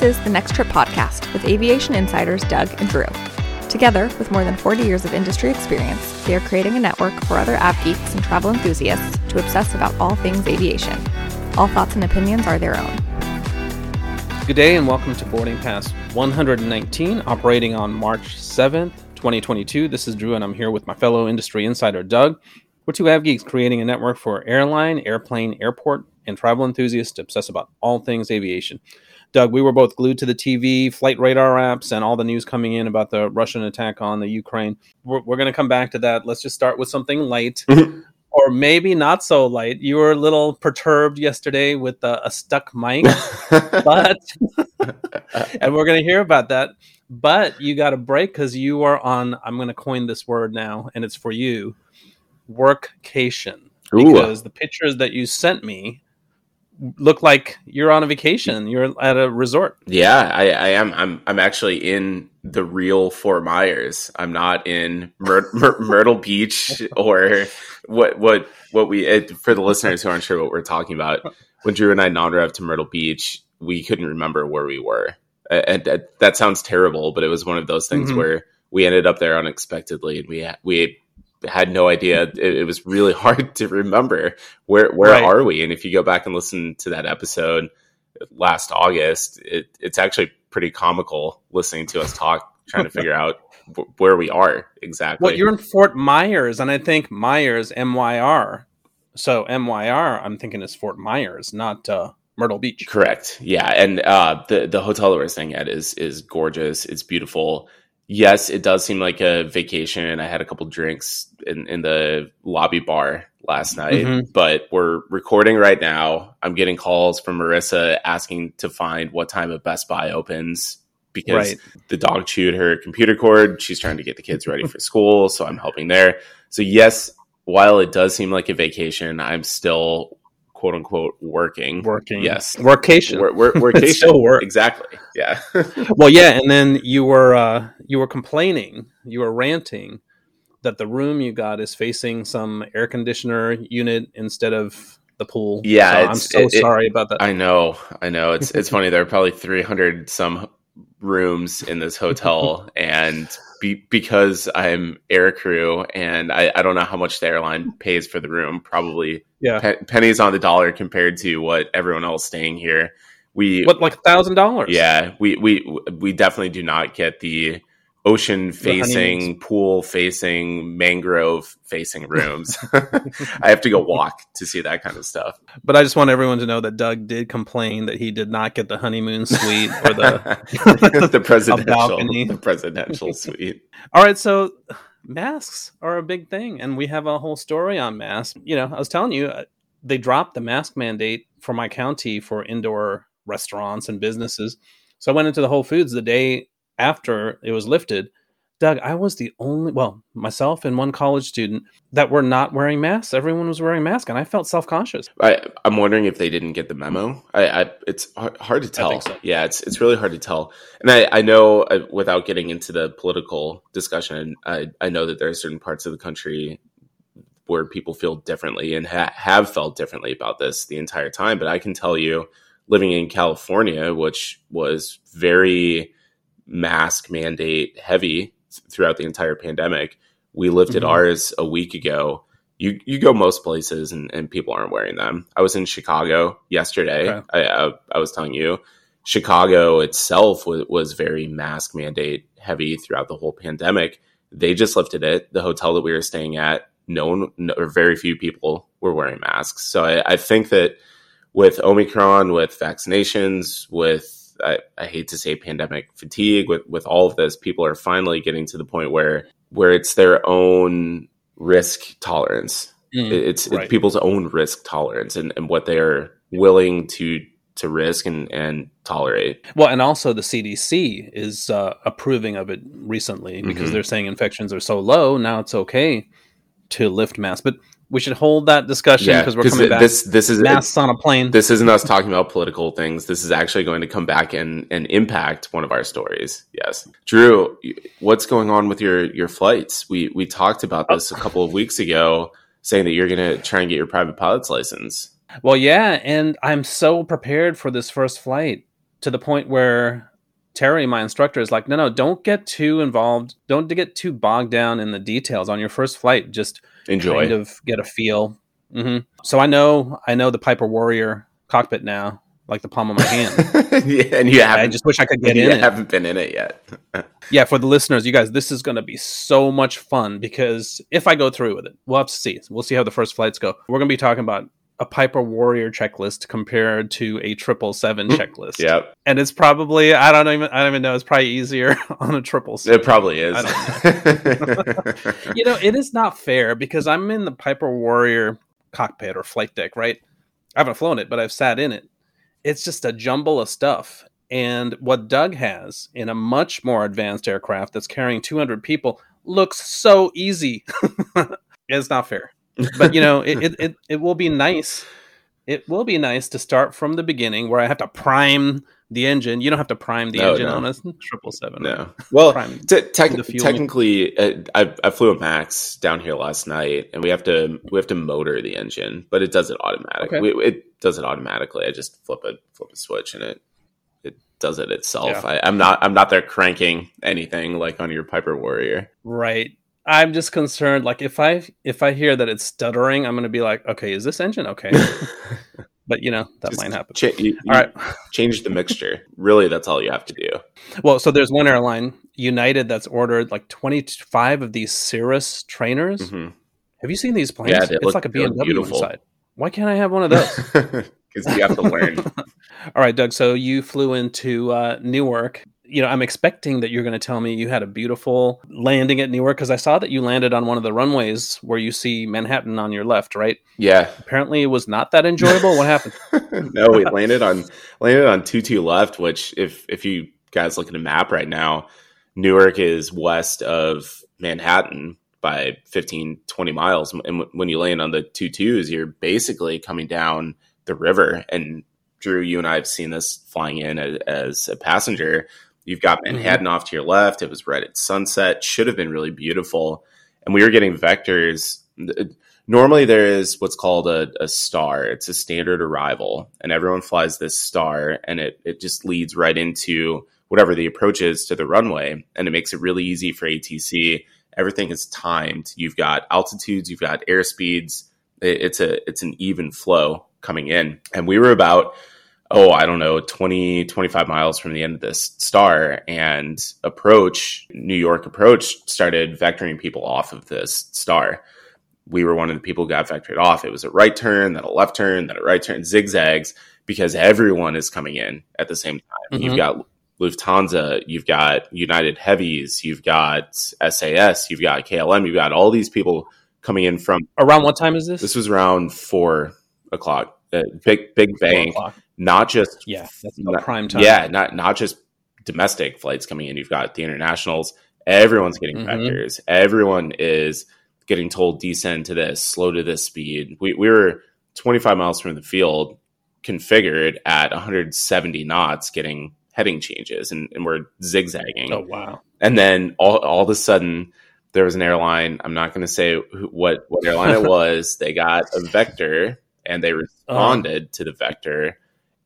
This is the Next Trip podcast with aviation insiders Doug and Drew. Together, with more than 40 years of industry experience, they are creating a network for other av geeks and travel enthusiasts to obsess about all things aviation. All thoughts and opinions are their own. Good day and welcome to Boarding Pass 119, operating on March 7th, 2022. This is Drew and I'm here with my fellow industry insider Doug. We're two av geeks creating a network for airline, airplane, airport, and travel enthusiasts to obsess about all things aviation. Doug, we were both glued to the TV, flight radar apps, and all the news coming in about the Russian attack on the Ukraine. We're, we're going to come back to that. Let's just start with something light. Mm-hmm. Or maybe not so light. You were a little perturbed yesterday with a, a stuck mic, but and we're going to hear about that. But you got a break because you are on. I'm going to coin this word now, and it's for you workcation because the pictures that you sent me look like you're on a vacation. You're at a resort. Yeah, I, I am. I'm I'm actually in the real Fort Myers. I'm not in Myr- Myr- Myrtle Beach or what what what we it, for the listeners who aren't sure what we're talking about. When Drew and I non-rev to Myrtle Beach, we couldn't remember where we were, and, and that sounds terrible, but it was one of those things mm-hmm. where we ended up there unexpectedly, and we we had no idea. It, it, was really hard to remember where where right. are we. And if you go back and listen to that episode last August, it, it's actually pretty comical listening to us talk, trying to figure out where we are exactly. Well, you're in Fort Myers, and I think Myers M Y R. So M Y R, I'm thinking is Fort Myers, not uh, Myrtle Beach. Correct. Yeah, and uh, the the hotel that we're staying at is is gorgeous. It's beautiful yes, it does seem like a vacation. I had a couple drinks in, in the lobby bar last night, mm-hmm. but we're recording right now. I'm getting calls from Marissa asking to find what time of Best Buy opens because right. the dog chewed her computer cord. She's trying to get the kids ready for school, so I'm helping there. So yes, while it does seem like a vacation, I'm still quote unquote working. Working. Yes. Workation. Work, work, workation. still work. Exactly. Yeah. well, yeah. And then you were, uh, you were complaining, you were ranting that the room you got is facing some air conditioner unit instead of the pool. Yeah. So I'm so it, sorry about that. I know. I know. It's, it's funny. There are probably 300 some rooms in this hotel and be, because I'm air crew and I, I, don't know how much the airline pays for the room. Probably yeah. Pe- pennies on the dollar compared to what everyone else staying here. We what like a thousand dollars? Yeah, we we we definitely do not get the ocean facing, pool facing, mangrove facing rooms. I have to go walk to see that kind of stuff. But I just want everyone to know that Doug did complain that he did not get the honeymoon suite or the the presidential the presidential suite. All right, so masks are a big thing and we have a whole story on masks. You know, I was telling you uh, they dropped the mask mandate for my county for indoor restaurants and businesses. So I went into the Whole Foods the day after it was lifted, Doug, I was the only, well, myself and one college student that were not wearing masks. Everyone was wearing masks, and I felt self conscious. I, am wondering if they didn't get the memo. I, I it's hard to tell. So. Yeah, it's it's really hard to tell. And I, I know uh, without getting into the political discussion, I, I know that there are certain parts of the country where people feel differently and ha- have felt differently about this the entire time. But I can tell you, living in California, which was very mask mandate heavy throughout the entire pandemic. We lifted mm-hmm. ours a week ago. You you go most places and, and people aren't wearing them. I was in Chicago yesterday. Okay. I, I, I was telling you, Chicago itself was, was very mask mandate heavy throughout the whole pandemic. They just lifted it. The hotel that we were staying at, no one no, or very few people were wearing masks. So I, I think that with Omicron, with vaccinations, with I, I hate to say pandemic fatigue with with all of this people are finally getting to the point where where it's their own risk tolerance mm, it's, right. it's people's own risk tolerance and, and what they're willing to to risk and, and tolerate. Well, and also the CDC is uh, approving of it recently because mm-hmm. they're saying infections are so low now it's okay to lift masks. But we should hold that discussion because yeah, we're coming back. This this is masks on a plane. This isn't us talking about political things. This is actually going to come back and and impact one of our stories. Yes, Drew, what's going on with your your flights? We we talked about this a couple of weeks ago, saying that you're going to try and get your private pilot's license. Well, yeah, and I'm so prepared for this first flight. to the point where Terry, my instructor, is like, no, no, don't get too involved. Don't get too bogged down in the details on your first flight. Just enjoy, kind of get a feel. Mm-hmm. So I know, I know the Piper Warrior cockpit now, like the palm of my hand. yeah, and you haven't. I just wish I could get in. You haven't been in it yet. yeah, for the listeners, you guys, this is going to be so much fun because if I go through with it, we'll have to see. We'll see how the first flights go. We're going to be talking about a Piper Warrior checklist compared to a triple seven hmm. checklist. Yep. And it's probably I don't even I don't even know it's probably easier on a triple. It probably is. Know. you know, it is not fair because I'm in the Piper Warrior cockpit or flight deck, right? I haven't flown it, but I've sat in it. It's just a jumble of stuff. And what Doug has in a much more advanced aircraft that's carrying 200 people looks so easy. it's not fair but you know, it, it, it, it will be nice. It will be nice to start from the beginning where I have to prime the engine. You don't have to prime the no, engine no. on a triple seven. No. Well, te- te- technically, uh, I, I flew a Max down here last night, and we have to we have to motor the engine, but it does it automatically. Okay. It does it automatically. I just flip a flip a switch, and it it does it itself. Yeah. I, I'm not I'm not there cranking anything like on your Piper Warrior. Right. I'm just concerned. Like if I if I hear that it's stuttering, I'm going to be like, okay, is this engine okay? but you know that just might happen. Cha- you, all right, change the mixture. really, that's all you have to do. Well, so there's one airline, United, that's ordered like 25 of these Cirrus trainers. Mm-hmm. Have you seen these planes? Yeah, it's look, like a BMW inside. Why can't I have one of those? Because you have to learn. all right, Doug. So you flew into uh, Newark you know, I'm expecting that you're going to tell me you had a beautiful landing at Newark because I saw that you landed on one of the runways where you see Manhattan on your left, right? Yeah. Apparently, it was not that enjoyable. what happened? no, we landed on landed on two two left, which if if you guys look at a map right now, Newark is west of Manhattan by 15 20 miles and when you land on the two twos you're basically coming down the river and Drew, you and I have seen this flying in as, as a passenger. You've got mm-hmm. Manhattan mm-hmm. off to your left. It was right at sunset. Should have been really beautiful. And we were getting vectors. Normally, there is what's called a, a star. It's a standard arrival, and everyone flies this star, and it, it just leads right into whatever the approach is to the runway. And it makes it really easy for ATC. Everything is timed. You've got altitudes, you've got airspeeds. It, it's a it's an even flow coming in. And we were about oh, I don't know, 20, 25 miles from the end of this star and approach, New York approach started vectoring people off of this star. We were one of the people who got vectored off. It was a right turn, then a left turn, then a right turn, zigzags, because everyone is coming in at the same time. Mm-hmm. You've got Lufthansa, you've got United Heavies, you've got SAS, you've got KLM, you've got all these people coming in from. Around what time is this? This was around four o'clock. Uh, big Big Bang not just yeah, that's not, prime time. Yeah, not not just domestic flights coming in. You've got the internationals. Everyone's getting mm-hmm. vectors. Everyone is getting told descend to this, slow to this speed. We we were 25 miles from the field, configured at 170 knots, getting heading changes, and, and we're zigzagging. Oh wow! And then all all of a sudden, there was an airline. I'm not going to say what what airline it was. They got a vector and they uh-huh. responded uh-huh. to the vector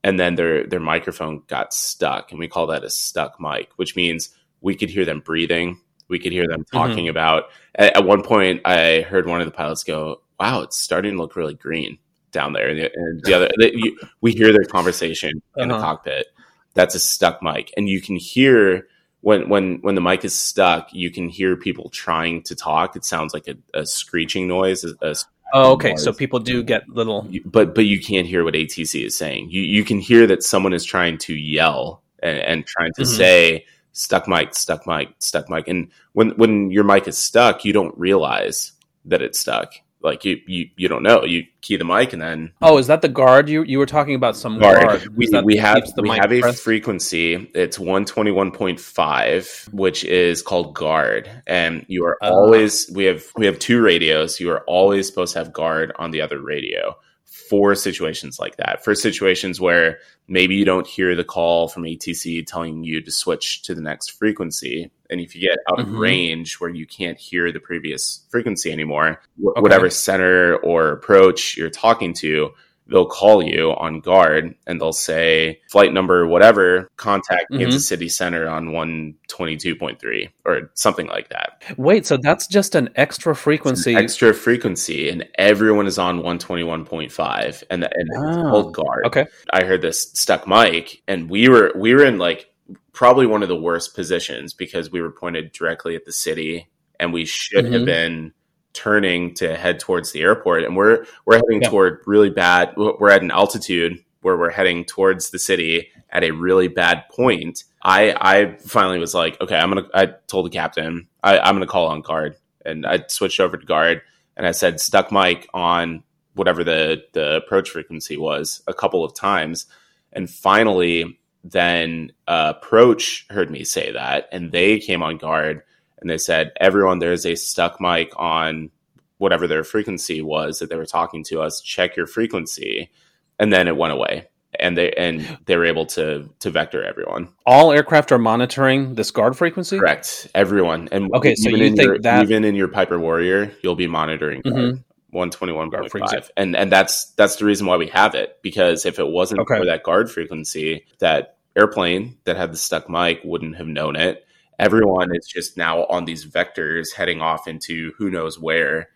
and then their their microphone got stuck and we call that a stuck mic which means we could hear them breathing we could hear them mm-hmm. talking mm-hmm. about at, at, one point i heard one of the pilots go wow it's starting to look really green down there and the, and the other you, we hear their conversation uh-huh. in the uh-huh. cockpit that's a stuck mic and you can hear when when when the mic is stuck you can hear people trying to talk it sounds like a, a screeching noise a, a Oh, okay. So people do get little, but but you can't hear what ATC is saying. You you can hear that someone is trying to yell and, and trying to mm-hmm. say stuck mic, stuck mic, stuck mic. And when when your mic is stuck, you don't realize that it's stuck like you, you you don't know. You key the mic and then oh, is that the guard you you were talking about? Some guard. guard. We, we have we have a frequency. It's one twenty one point five, which is called guard, and you are uh. always we have we have two radios. You are always supposed to have guard on the other radio for situations like that. For situations where maybe you don't hear the call from ATC telling you to switch to the next frequency. And if you get out mm-hmm. of range where you can't hear the previous frequency anymore, okay. whatever center or approach you're talking to, they'll call you on guard and they'll say flight number whatever contact mm-hmm. Kansas City Center on 122.3 or something like that. Wait, so that's just an extra frequency. An extra frequency and everyone is on 121.5 and, and oh, hold guard. Okay. I heard this stuck mic and we were we were in like probably one of the worst positions because we were pointed directly at the city and we should mm-hmm. have been turning to head towards the airport and we're we're heading yeah. toward really bad we're at an altitude where we're heading towards the city at a really bad point. I i finally was like okay i'm gonna i told the captain I, i'm gonna call on guard. And i switched over to guard and i said stuck mic on whatever the the approach frequency was a couple of times. And finally then uh, approach heard me say that and they came on guard and they said, everyone, there's a stuck mic on whatever their frequency was that they were talking to us. Check your frequency, and then it went away. And they and they were able to to vector everyone. All aircraft are monitoring this guard frequency. Correct, everyone. And okay, so you think your, that even in your Piper Warrior, you'll be monitoring mm-hmm. 121.5 and and that's that's the reason why we have it because if it wasn't okay. for that guard frequency that airplane that had the stuck mic wouldn't have known it everyone is just now on these vectors heading off into who knows where.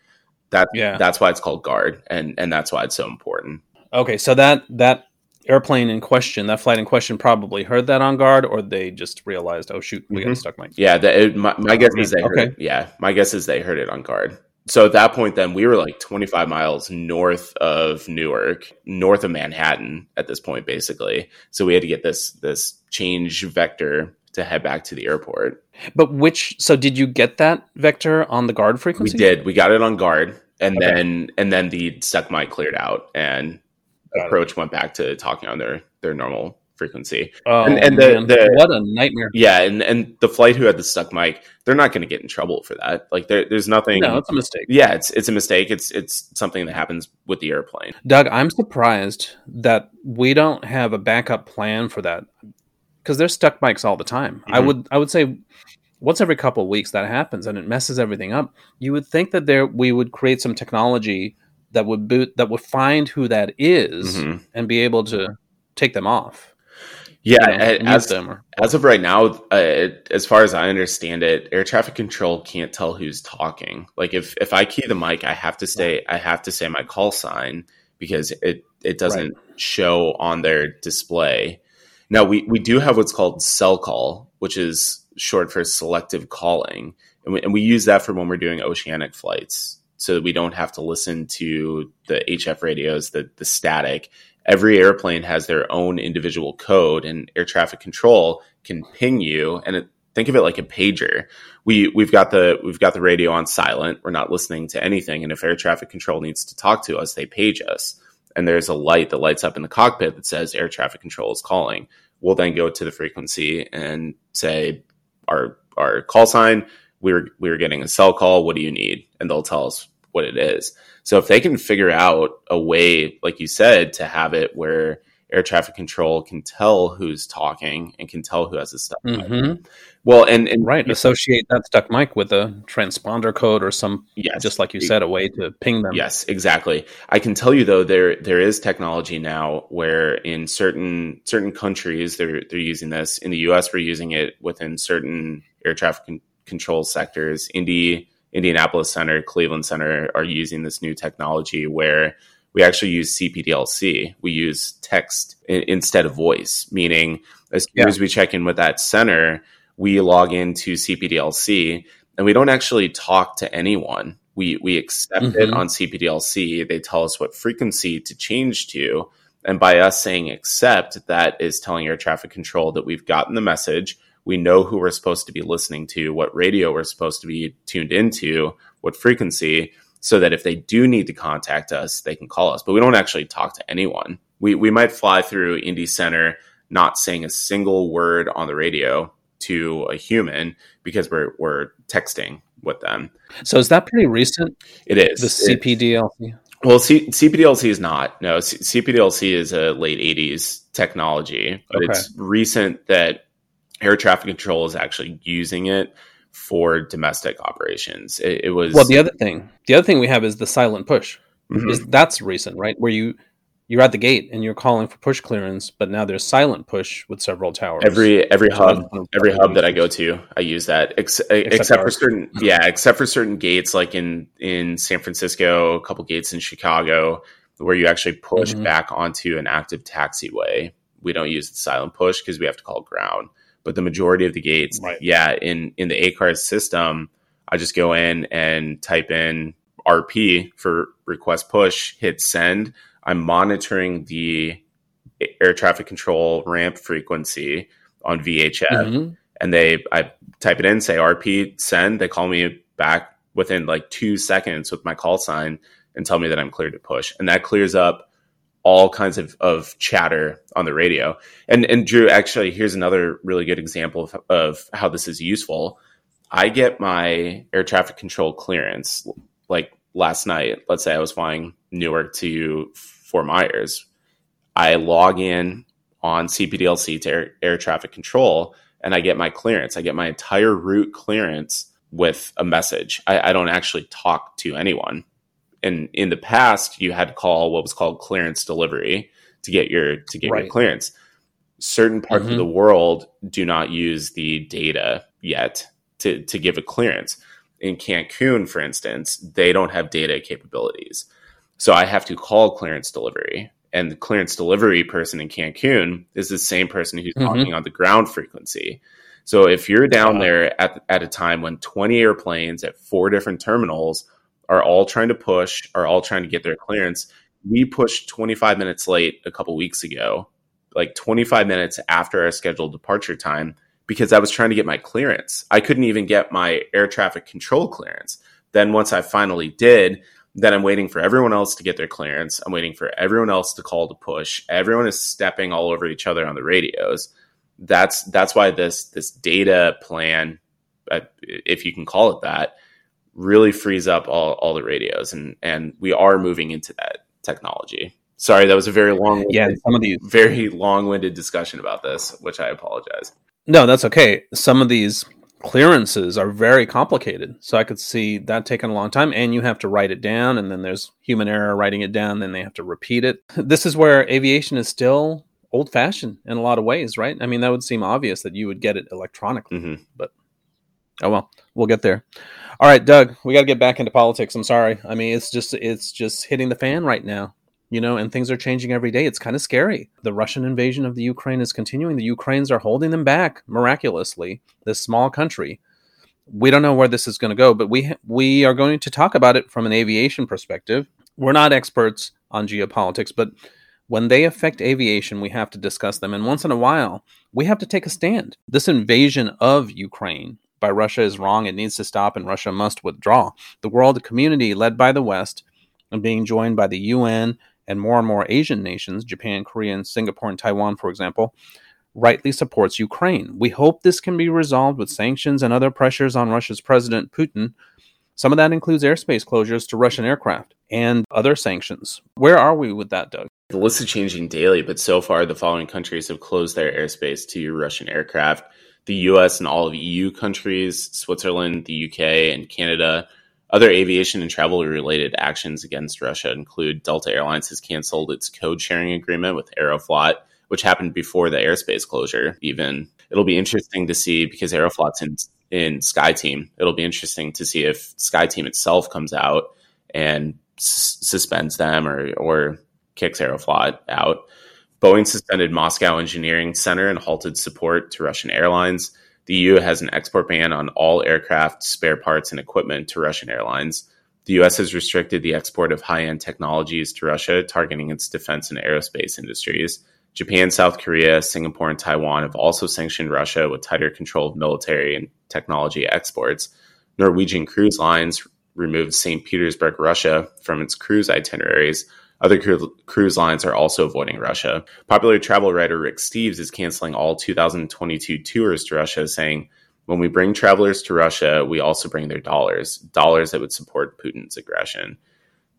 That yeah. that's why it's called guard, and and that's why it's so important. Okay, so that that airplane in question, that flight in question, probably heard that on guard, or they just realized, oh shoot, we mm-hmm. got stuck mic. Yeah, the, it, my, my, guess is they heard okay. it. Yeah, my guess is they heard it on guard. So at that point, then we were like 25 miles north of Newark, north of Manhattan at this point, basically. So we had to get this this change vector to head back to the airport. But which so did you get that vector on the guard frequency? We did. We got it on guard and okay. then and then the stuck mic cleared out and got approach it. went back to talking on their their normal frequency. Oh, and, and the, the, what a nightmare. Yeah, and and the flight who had the stuck mic, they're not going to get in trouble for that. Like there, there's nothing. No, it's a mistake. Yeah, it's it's a mistake. It's it's something that happens with the airplane. Doug, I'm surprised that we don't have a backup plan for that because there's stuck mics all the time. Mm-hmm. I would I would say once every couple of weeks that happens and it messes everything up. You would think that there we would create some technology that would boot that would find who that is mm-hmm. and be able to take them off. Yeah, you know, as, or, as of right now, uh, as far as I understand it, air traffic control can't tell who's talking. Like if if I key the mic, I have to say I have to say my call sign because it it doesn't right. show on their display. Now we, we do have what's called SELCAL, which is short for selective calling. And we, and we use that for when we're doing oceanic flights so that we don't have to listen to the HF radios, the, the static. Every airplane has their own individual code and air traffic control can ping you and it, think of it like a pager. We we've got the we've got the radio on silent. We're not listening to anything and if air traffic control needs to talk to us, they page us and there's a light that lights up in the cockpit that says air traffic control is calling. We'll then go to the frequency and say our our call sign. We were we were getting a SELCAL. What do you need? And they'll tell us what it is. So if they can figure out a way, like you said, to have it where air traffic control can tell who's talking and can tell who has a stuck mm-hmm. mic. Well, and, and right, associate that stuck mic with a transponder code or some, yes, just like you said, a way to ping them. Yes, exactly. I can tell you though, there there is technology now where in certain certain countries they're they're using this. In the U.S., we're using it within certain air traffic con- control sectors. Indy, Indianapolis Center, Cleveland Center are using this new technology where we actually use CPDLC. We use text in, instead of voice, meaning as soon yeah. as we check in with that center, we log into CPDLC and we don't actually talk to anyone. We, we accept mm-hmm. it on CPDLC. They tell us what frequency to change to. And by us saying accept, that is telling air traffic control that we've gotten the message. We know who we're supposed to be listening to, what radio we're supposed to be tuned into, what frequency so that if they do need to contact us, they can call us. But we don't actually talk to anyone. We we might fly through Indy Center not saying a single word on the radio to a human because we're we're texting with them. So is that pretty recent? It is the CPDLC. Well, C- CPDLC is not. No, C- CPDLC is a late '80s technology, but okay. it's recent that air traffic control is actually using it for domestic operations. It, it, was well. The other thing, the other thing we have is the silent push. Mm-hmm. Is that's recent, right? Where you you're at the gate and you're calling for push clearance, but now there's silent push with several towers. Every every hub every hub that I go to, I use that ex- except, except for certain yeah, except for certain gates like in in San Francisco, a couple gates in Chicago where you actually push mm-hmm. back onto an active taxiway. We don't use the silent push because we have to call ground. But the majority of the gates, right. yeah, in in the ACARS system, I just go in and type in RP for request push, hit send I'm monitoring the air traffic control ramp frequency on VHF, mm-hmm. and they I type it in, say RP send. They call me back within like two seconds with my call sign and tell me that I'm cleared to push, and that clears up all kinds of, of chatter on the radio. And and Drew, actually, here's another really good example of, of how this is useful. I get my air traffic control clearance like last night. Let's say I was flying Newark to Fort Myers, I log in on CPDLC to air, air traffic control and I get my clearance. I get my entire route clearance with a message. I, I, don't actually talk to anyone. And in the past, you had to call what was called clearance delivery to get your to get right. your clearance. Certain parts mm-hmm. of the world do not use the data yet to to give a clearance. In Cancun, for instance, they don't have data capabilities. So I have to call clearance delivery. And the clearance delivery person in Cancun is the same person who's mm-hmm. talking on the ground frequency. So if you're down there at, at a time when 20 airplanes at four different terminals are all trying to push, are all trying to get their clearance, we pushed 25 minutes late a couple weeks ago, like 25 minutes after our scheduled departure time, because I was trying to get my clearance. I couldn't even get my air traffic control clearance. Then once I finally did, then I'm waiting for everyone else to get their clearance. I'm waiting for everyone else to call to push. Everyone is stepping all over each other on the radios. That's that's why this this data plan, uh, if you can call it that, really frees up all, all the radios, and and we are moving into that technology. Sorry, that was a very long, yeah, some of these very long-winded discussion about this, which I apologize. No, that's okay. Some of these clearances are very complicated. So I could see that taking a long time. And you have to write it down, and then there's human error writing it down, then they have to repeat it. This is where aviation is still old fashioned in a lot of ways, right? I mean, that would seem obvious that you would get it electronically, mm-hmm. but oh well, we'll get there. All right, Doug, we got to get back into politics. I'm sorry. I mean, it's just it's just hitting the fan right now you know, and things are changing every day. It's kind of scary. The Russian invasion of the Ukraine is continuing. The Ukrainians are holding them back miraculously. This small country. We don't know where this is going to go, but we we are going to talk about it from an aviation perspective. We're not experts on geopolitics, but when they affect aviation, we have to discuss them. And once in a while, we have to take a stand. This invasion of Ukraine by Russia is wrong. It needs to stop, and Russia must withdraw. The world community, led by the West, and being joined by the UN and more and more Asian nations, Japan, Korea, and Singapore and Taiwan, for example, rightly supports Ukraine. We hope this can be resolved with sanctions and other pressures on Russia's President Putin. Some of that includes airspace closures to Russian aircraft and other sanctions. Where are we with that, Doug? The list is changing daily, but so far the following countries have closed their airspace to Russian aircraft the US and all of EU countries, Switzerland, the UK, and Canada other aviation and travel related actions against Russia include Delta Airlines has canceled its code sharing agreement with Aeroflot, which happened before the airspace closure, even. It'll be interesting to see because Aeroflot's in, in SkyTeam. It'll be interesting to see if SkyTeam itself comes out and s- suspends them or, or kicks Aeroflot out. Boeing suspended Moscow Engineering Center and halted support to Russian airlines. The EU has an export ban on all aircraft, spare parts, and equipment to Russian airlines. The US has restricted the export of high end technologies to Russia, targeting its defense and aerospace industries. Japan, South Korea, Singapore, and Taiwan have also sanctioned Russia with tighter control of military and technology exports. Norwegian Cruise Lines removed St. Petersburg, Russia from its cruise itineraries, other cru- cruise lines are also avoiding Russia. Popular travel writer Rick Steves is canceling all 2022 tours to Russia, saying, when we bring travelers to Russia, we also bring their dollars, dollars that would support Putin's aggression.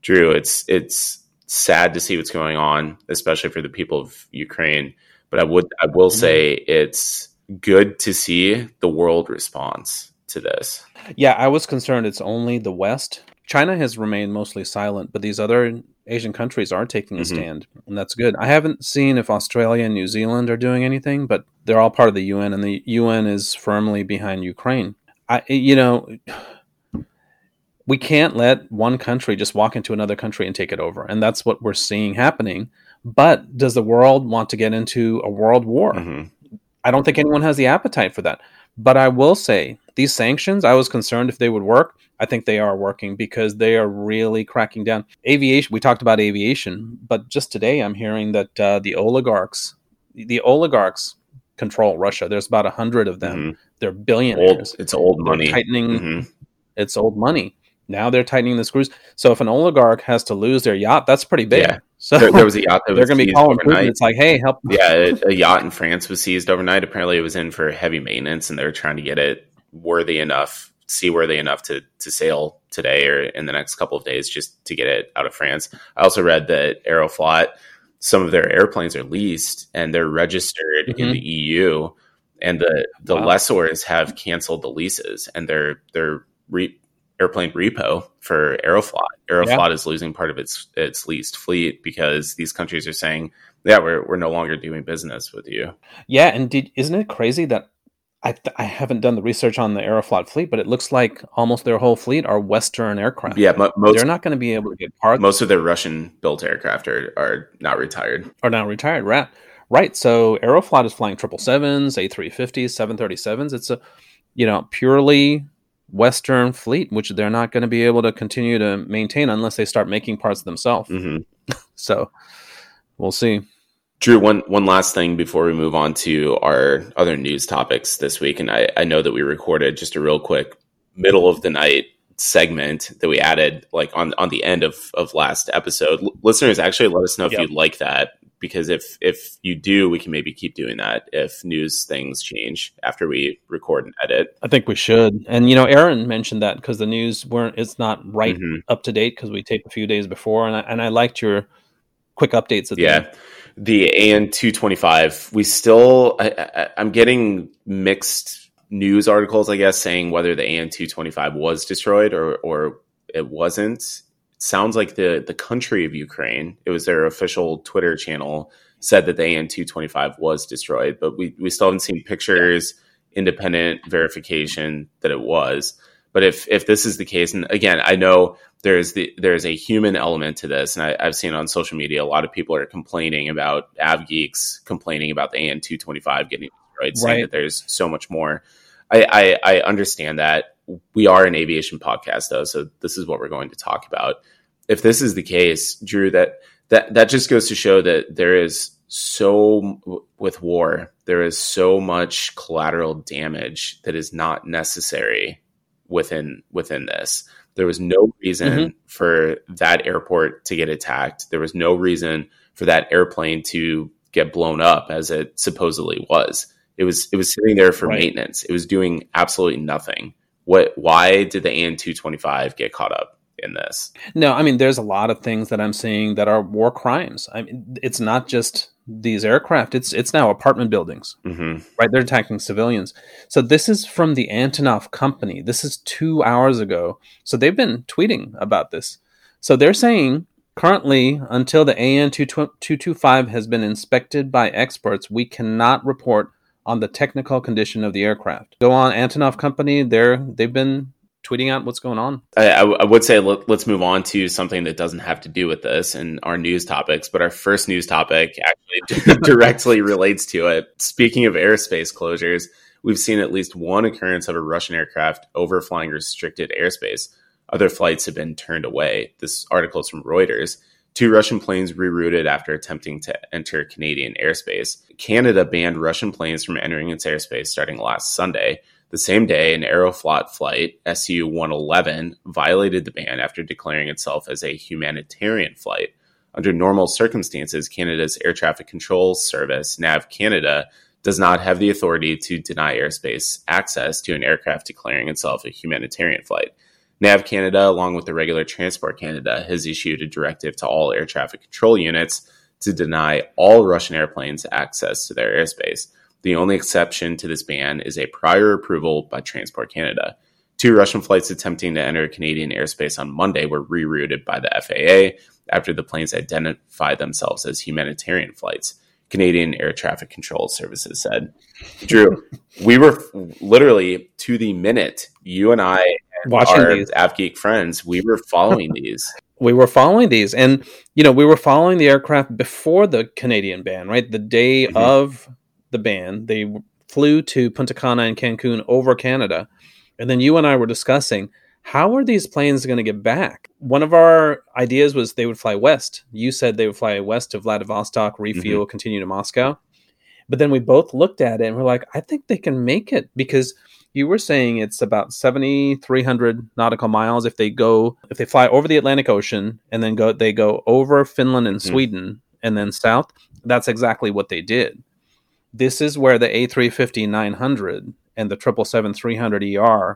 Drew, it's it's sad to see what's going on, especially for the people of Ukraine. But I would I will mm-hmm. say it's good to see the world response to this. Yeah, I was concerned it's only the West. China has remained mostly silent, but these other Asian countries are taking a mm-hmm. stand, and that's good. I haven't seen if Australia and New Zealand are doing anything, but they're all part of the UN, and the UN is firmly behind Ukraine. I, you know, we can't let one country just walk into another country and take it over, and that's what we're seeing happening. But does the world want to get into a world war? Mm-hmm. I don't think anyone has the appetite for that. But I will say these sanctions, I was concerned if they would work. I think they are working because they are really cracking down. Aviation, we talked about aviation, but just today I'm hearing that uh, the oligarchs, the oligarchs control Russia. There's about a hundred of them. Mm-hmm. They're billionaires. Old, it's old They're money. Tightening. Mm-hmm. It's old money. Now they're tightening the screws. So if an oligarch has to lose their yacht, that's pretty big. Yeah. So there, there was a yacht that they're going to be calling Putin. It's like, hey, help. Yeah, a, a, yacht in France was seized overnight. Apparently, it was in for heavy maintenance, and they were trying to get it worthy enough, seaworthy enough to to sail today or in the next couple of days, just to get it out of France. I also read that Aeroflot, some of their airplanes are leased and they're registered mm-hmm. in the EU, and the the wow. lessors have canceled the leases, and they're they're re- airplane repo for Aeroflot. Aeroflot yeah. is losing part of its its leased fleet because these countries are saying, "Yeah, we're we're no longer doing business with you." Yeah, and did, isn't it crazy that I I haven't done the research on the Aeroflot fleet, but it looks like almost their whole fleet are Western aircraft. Yeah, most, they're not going to be able to get parts. Most of their Russian built aircraft are are not retired. Are now retired, right? Right. So Aeroflot is flying triple sevens, A three fifties, seven thirty sevens. It's a you know purely Western fleet, which they're not going to be able to continue to maintain unless they start making parts themselves. Mm-hmm. so we'll see. Drew, one one last thing before we move on to our other news topics this week, and I, I know that we recorded just a real quick middle of the night segment that we added like on on the end of of last episode. L- listeners, actually, let us know if yep. you'd like that because if if you do, we can maybe keep doing that if news things change after we record and edit. I think we should. And you know, Aaron mentioned that because the news weren't it's not right mm-hmm. up to date because we taped a few days before, and I, and I liked your quick updates. yeah. The AN two twenty five. We still. I, I'm getting mixed news articles, I guess, saying whether the AN two twenty five was destroyed or or it wasn't sounds like the the country of Ukraine, it was their official Twitter channel, said that the AN two twenty five was destroyed, but we we still haven't seen pictures, independent verification that it was. But if if this is the case, and again, I know there's the there's a human element to this, and I, have seen on social media a lot of people are complaining about AvGeeks complaining about the AN two twenty five getting destroyed, saying right. that there's so much more. I, I, I understand that we are an aviation podcast though, so this is what we're going to talk about. If this is the case, Drew, that that that just goes to show that there is so with war, there is so much collateral damage that is not necessary within within this. There was no reason mm-hmm. for that airport to get attacked. There was no reason for that airplane to get blown up as it supposedly was. It was it was sitting there for right. maintenance. It was doing absolutely nothing what why did the AN 225 get caught up in this? No, I mean there's a lot of things that I'm seeing that are war crimes. I mean it's not just these aircraft, it's it's now apartment buildings. Mm-hmm. Right? They're attacking civilians. So this is from the Antonov company. This is 2 hours ago. So they've been tweeting about this. So they're saying currently until the AN 225 has been inspected by experts, we cannot report on the technical condition of the aircraft. Go on Antonov Company. They're they've been tweeting out what's going on. I, I would say let, us move on to something that doesn't have to do with this and our news topics, but our first news topic actually directly relates to it. Speaking of airspace closures, we've seen at least one occurrence of a Russian aircraft overflying restricted airspace. Other flights have been turned away. This article is from Reuters. Two Russian planes rerouted after attempting to enter Canadian airspace. Canada banned Russian planes from entering its airspace starting last Sunday. The same day, an Aeroflot flight, SU 111, violated the ban after declaring itself as a humanitarian flight. Under normal circumstances, Canada's Air Traffic Control Service, NAV Canada, does not have the authority to deny airspace access to an aircraft declaring itself a humanitarian flight. NAV Canada, along with the regular Transport Canada, has issued a directive to all air traffic control units to deny all Russian airplanes access to their airspace. The only exception to this ban is a prior approval by Transport Canada. Two Russian flights attempting to enter Canadian airspace on Monday were rerouted by the FAA after the planes identified themselves as humanitarian flights. Canadian Air Traffic Control Services said. Drew, we were literally to the minute, you and I and Watching our these. AvGeek friends, we were following these. We were following these. And, you know, we were following the aircraft before the Canadian ban, right? The day mm-hmm. of the ban, they flew to Punta Cana and Cancun over Canada. And then you and I were discussing how are these planes going to get back? One of our ideas was they would fly west. You said they would fly west to Vladivostok, refuel, mm-hmm. continue to Moscow. But then we both looked at it and we're like, I think they can make it because you were saying it's about 7300 nautical miles if they go if they fly over the Atlantic Ocean and then go they go over Finland and mm-hmm. Sweden and then south. That's exactly what they did. This is where the A350 900 and the 777-300ER.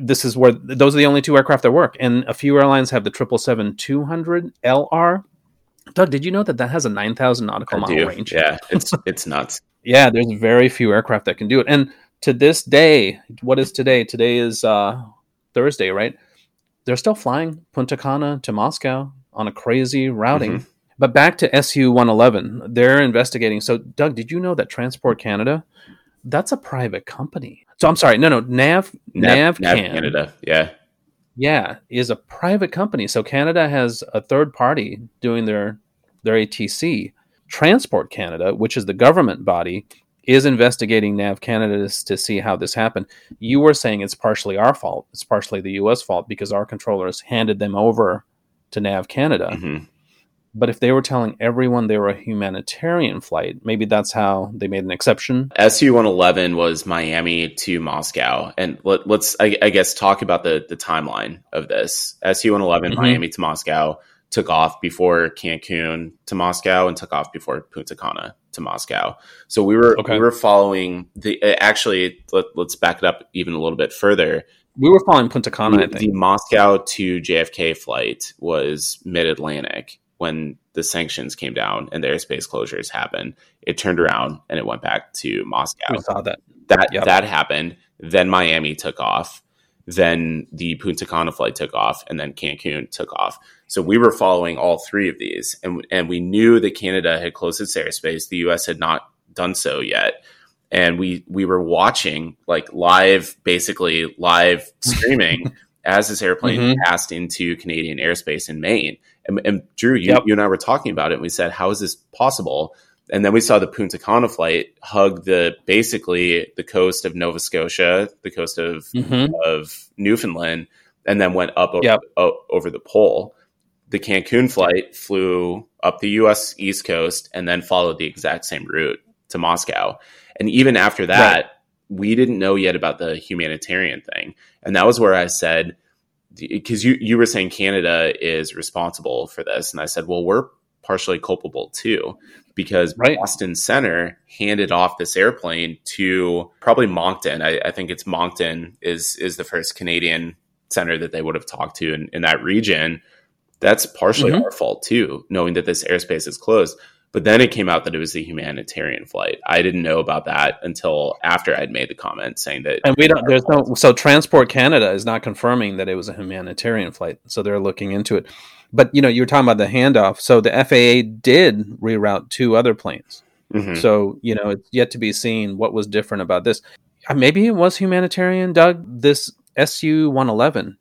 This is where those are the only two aircraft that work, and a few airlines have the 777-200LR. Doug, did you know that that has a 9,000 nautical mile range? Yeah, it's it's nuts. yeah, there's very few aircraft that can do it, and to this day, what is today? Today is uh, Thursday, right? They're still flying Punta Cana to Moscow on a crazy routing. Mm-hmm. But back to SU 111, they're investigating. So, Doug, did you know that Transport Canada that's a private company. So I'm sorry, no, no, Nav Nav, Nav, Canada, yeah, yeah, is a private company. So Canada has a third party doing their their ATC. Transport Canada, which is the government body, is investigating Nav Canada to see how this happened. You were saying it's partially our fault. It's partially the U.S. fault because our controllers handed them over to Nav Canada. Mm-hmm. But if they were telling everyone they were a humanitarian flight, maybe that's how they made an exception. SU 111 was Miami to Moscow. And let, us I, I, guess, talk about the, the timeline of this. SU 111, mm-hmm. Miami to Moscow, took off before Cancun to Moscow and took off before Punta Cana to Moscow. So we were okay. we were following the actually let, us back it up even a little bit further. We were following Punta Cana. The, the Moscow to JFK flight was mid Atlantic, when the sanctions came down and the airspace closures happened, it turned around and it went back to Moscow. We saw that. That yep. that happened. Then Miami took off. Then the Punta Cana flight took off, and then Cancun took off. So we were following all three of these, and and we knew that Canada had closed its airspace. The U.S. had not done so yet, and we we were watching like live, basically live streaming as this airplane mm-hmm. passed into Canadian airspace in Maine. And, and Drew, you, yep. you, and I were talking about it. And we said, how is this possible? And then we saw the Punta Cana flight hug the basically the coast of Nova Scotia, the coast of mm-hmm. of Newfoundland, and then went up over, yep. over the pole. The Cancun flight flew up the U.S. East Coast and then followed the exact same route to Moscow. And even after that, right. we didn't know yet about the humanitarian thing. And that was where I said, because you you were saying Canada is responsible for this, and I said, well, we're partially culpable too, because right. Boston Center handed off this airplane to probably Moncton. I, I, think it's Moncton is is the first Canadian center that they would have talked to in, in that region. That's partially mm-hmm. our fault too, knowing that this airspace is closed. But then it came out that it was a humanitarian flight. I didn't know about that until after I'd made the comment saying that. And we don't. There's no. So Transport Canada is not confirming that it was a humanitarian flight. So they're looking into it. But you know, you were talking about the handoff. So the FAA did reroute two other planes. Mm-hmm. So you know, it's yet to be seen what was different about this. Uh, maybe it was humanitarian, Doug. This SU 111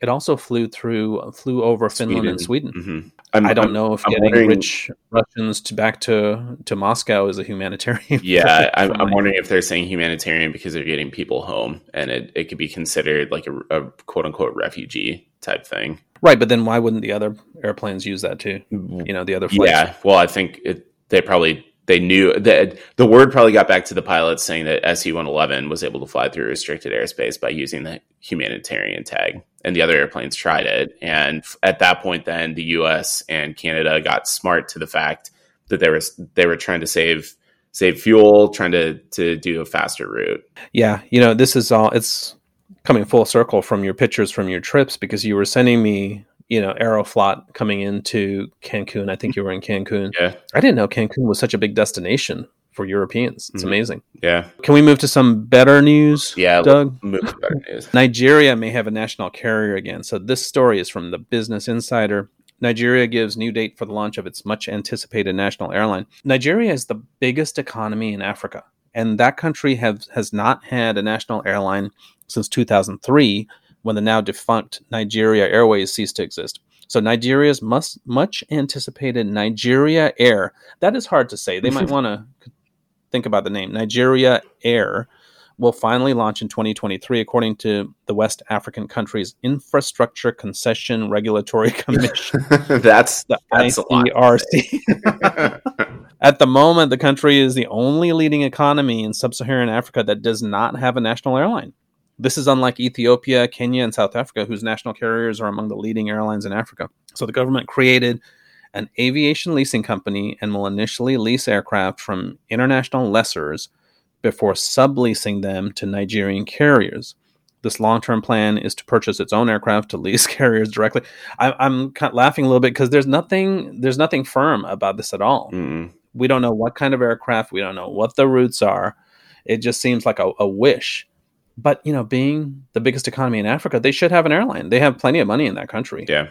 it also flew through flew over Sweden. Finland and Sweden. Mm-hmm. I'm, I do not know if I'm getting rich Russians to back to to Moscow is a humanitarian. Yeah, I'm, I'm, wondering if they're saying humanitarian because they're getting people home, and it, it could be considered like a, a quote unquote refugee type thing. Right, but then why wouldn't the other airplanes use that too? You know, the other flights. Yeah, well, I think it, they probably they knew that the word probably got back to the pilots saying that SU 111 was able to fly through restricted airspace by using the humanitarian tag. And the other airplanes tried it. And at that point, then the US and Canada got smart to the fact that they were, they were trying to save save fuel, trying to, to do a faster route. Yeah. You know, this is all, it's coming full circle from your pictures from your trips because you were sending me you know Aeroflot coming into Cancun. I think you were in Cancun. Yeah, I didn't know Cancun was such a big destination for Europeans. It's mm-hmm. amazing. Yeah. Can we move to some better news? Yeah, Doug. Move to better news. Nigeria may have a national carrier again. So this story is from the Business Insider. Nigeria gives new date for the launch of its much anticipated national airline. Nigeria is the biggest economy in Africa, and that country have, has not had a national airline since 2003 when the now defunct Nigeria Airways ceased to exist. So Nigeria's must, much anticipated Nigeria Air. That is hard to say. They might want to think about the name Nigeria Air will finally launch in 2023, according to the West African country's Infrastructure Concession Regulatory Commission. that's the that's ICRC. At the moment, the country is the only leading economy in sub-Saharan Africa that does not have a national airline. This is unlike Ethiopia, Kenya, and South Africa, whose national carriers are among the leading airlines in Africa. So the government created an aviation leasing company and will initially lease aircraft from international lessors before subleasing them to Nigerian carriers. This long term plan is to purchase its own aircraft to lease carriers directly. I, am kind of laughing a little bit because there's nothing there's nothing firm about this at all. Mm. We don't know what kind of aircraft. We don't know what the routes are. It just seems like a, a wish but you know, being the biggest economy in Africa, they should have an airline. They have plenty of money in that country. Yeah.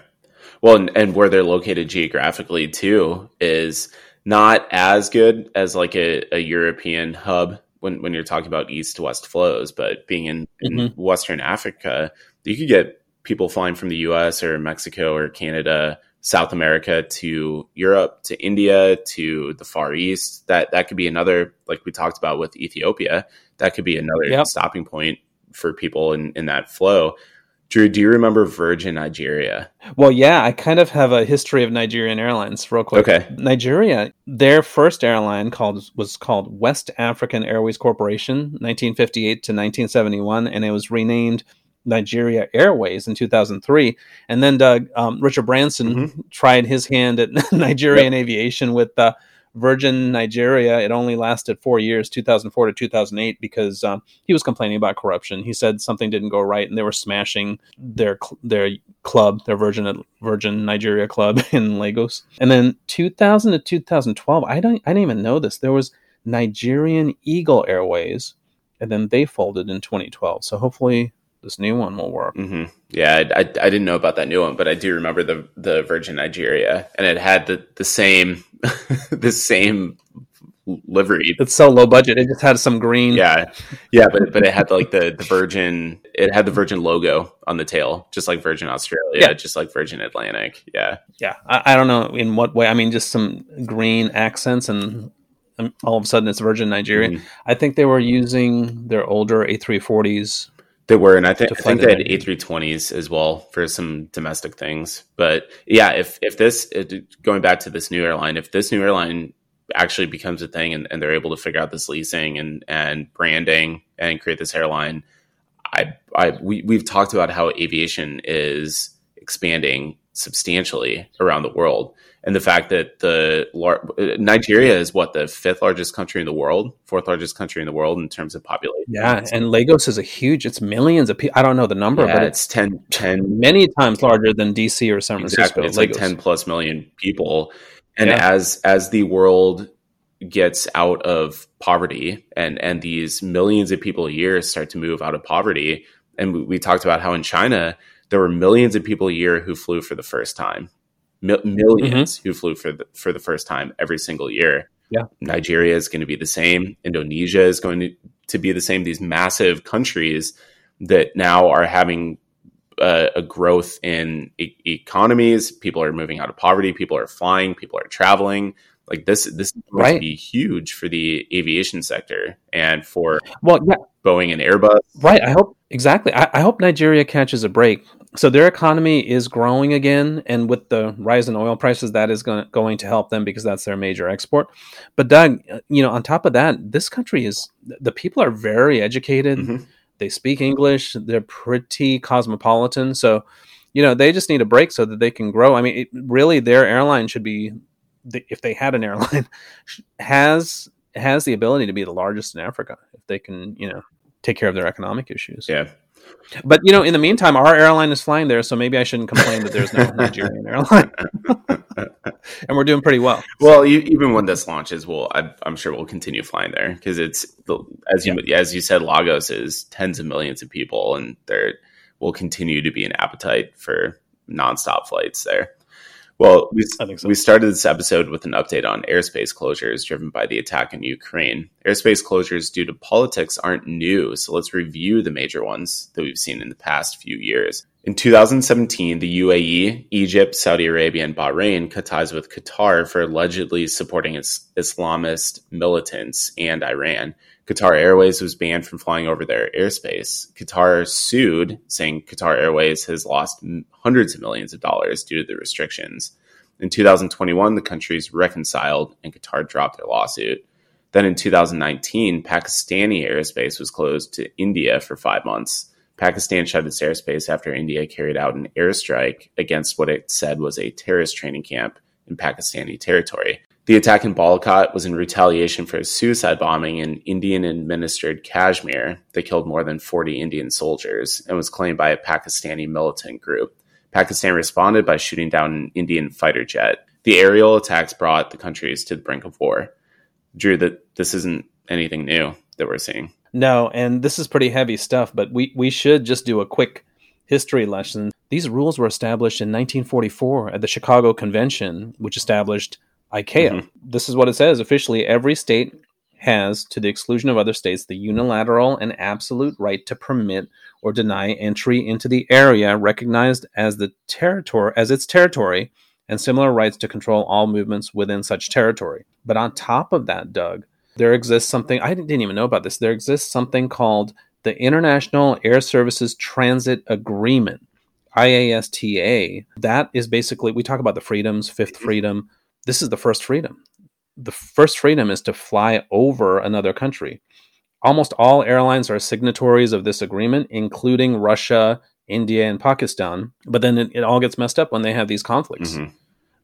Well, and, and where they're located geographically too is not as good as like a, a European hub when, when you're talking about east to west flows, but being in, in mm-hmm. Western Africa, you could get people flying from the US or Mexico or Canada, South America to Europe, to India, to the Far East. That that could be another, like we talked about with Ethiopia that could be another yep. stopping point for people in, in that flow. Drew, do you remember Virgin Nigeria? Well, yeah, I kind of have a history of Nigerian Airlines, real quick. Okay, Nigeria, their first airline called was called West African Airways Corporation, 1958 to 1971, and it was renamed Nigeria Airways in 2003. And then Doug um, Richard Branson mm-hmm. tried his hand at Nigerian yep. aviation with uh, Virgin Nigeria, it only lasted four years, 2004 to 2008, because um, he was complaining about corruption. He said something didn't go right, and they were smashing their their club, their Virgin Virgin Nigeria club in Lagos. And then 2000 to 2012, I don't, I didn't even know this. There was Nigerian Eagle Airways, and then they folded in 2012. So hopefully this new one will work. Mm-hmm. Yeah, I, I, I, didn't know about that new one, but I do remember the the Virgin Nigeria, and it had the the same the same livery. It's so low budget. It just had some green. Yeah, yeah, but but it had like the the Virgin. It had the Virgin logo on the tail, just like Virgin Australia, yeah. just like Virgin Atlantic. Yeah, yeah. I, I don't know in what way. I mean, just some green accents and all of a sudden it's Virgin Nigeria. Mm-hmm. I think they were using their older A340s they were, and I, th- I think they had A320s as well for some domestic things. But yeah, if if this going back to this new airline, if this new airline actually becomes a thing and, and they're able to figure out this leasing and and branding and create this airline, I I we we've talked about how aviation is expanding substantially around the world and the fact that the uh, Nigeria is what the fifth largest country in the world, fourth largest country in the world in terms of population. Yeah, and Lagos is a huge. It's millions of people. I don't know the number, yeah, but it's, it's 10, 10 many times larger than DC or San Francisco. Exactly. It's Lagos. like ten plus million people, and yeah. as as the world gets out of poverty and and these millions of people a year start to move out of poverty, and we, we talked about how in China there were millions of people a year who flew for the first time 1000000s mm-hmm. who flew for the, for the first time every single year. Yeah. Nigeria is going to be the same. Indonesia is going to, to be the same. These massive countries that now are having uh, a growth in e- economies. People are moving out of poverty. People are flying. People are traveling. Like this, this is going right. to be huge for the aviation sector and for well, yeah. Boeing and Airbus. Right. I hope exactly. I, I hope Nigeria catches a break so their economy is growing again, and with the rise in oil prices, that is going to, going to help them because that's their major export. But Doug, you know, on top of that, this country is the people are very educated. Mm-hmm. They speak English. They're pretty cosmopolitan. So, you know, they just need a break so that they can grow. I mean, it, really, their airline should be, if they had an airline, has has the ability to be the largest in Africa if they can, you know, take care of their economic issues. Yeah. But you know, in the meantime, our airline is flying there, so maybe I shouldn't complain that there's no Nigerian airline, and we're doing pretty well. Well, you, even when this launches, we'll I, am sure we'll continue flying there because it's as you yeah. as you said, Lagos is tens of millions of people, and there will continue to be an appetite for nonstop flights there. Well, we, so. we started this episode with an update on airspace closures driven by the attack in Ukraine. Airspace closures due to politics aren't new, so let's review the major ones that we've seen in the past few years. In 2017, the UAE, Egypt, Saudi Arabia, and Bahrain cut ties with Qatar for allegedly supporting its Islamist militants and Iran. Qatar Airways was banned from flying over their airspace. Qatar sued, saying Qatar Airways has lost hundreds of millions of dollars due to the restrictions. In 2021, the countries reconciled and Qatar dropped their lawsuit. Then in 2019, Pakistani airspace was closed to India for five months. Pakistan shut its airspace after India carried out an airstrike against what it said was a terrorist training camp in Pakistani territory. The attack in Balakot was in retaliation for a suicide bombing in Indian administered Kashmir that killed more than 40 Indian soldiers and was claimed by a Pakistani militant group. Pakistan responded by shooting down an Indian fighter jet. The aerial attacks brought the countries to the brink of war. Drew, that this isn't anything new that we're seeing. No, and this is pretty heavy stuff, but we, we should just do a quick history lesson. These rules were established in 1944 at the Chicago Convention, which established ICAO. Mm-hmm. This is what it says officially every state has, to the exclusion of other states, the unilateral and absolute right to permit or deny entry into the area recognized as the territory as its territory and similar rights to control all movements within such territory. But on top of that, Doug, there exists something I didn't even know about this. There exists something called the International Air Services Transit Agreement, IASTA. That is basically we talk about the freedoms, fifth freedom, this is the first freedom. The first freedom is to fly over another country. Almost all airlines are signatories of this agreement, including Russia, India, and Pakistan. But then it, it all gets messed up when they have these conflicts. Mm-hmm.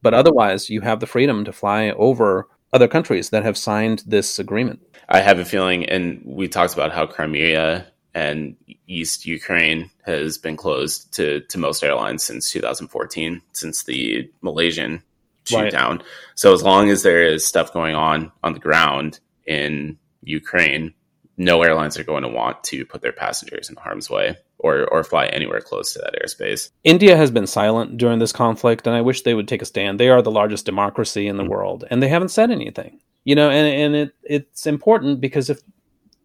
But otherwise, you have the freedom to fly over other countries that have signed this agreement. I have a feeling, and we talked about how Crimea and East Ukraine has been closed to, to most airlines since 2014, since the Malaysian shoot right. down. So as long as there is stuff going on on the ground in Ukraine, no airlines are going to want to put their passengers in harm's way or or fly anywhere close to that airspace. India has been silent during this conflict, and I wish they would take a stand. They are the largest democracy in the mm-hmm. world, and they haven't said anything. You know, and and it it's important because if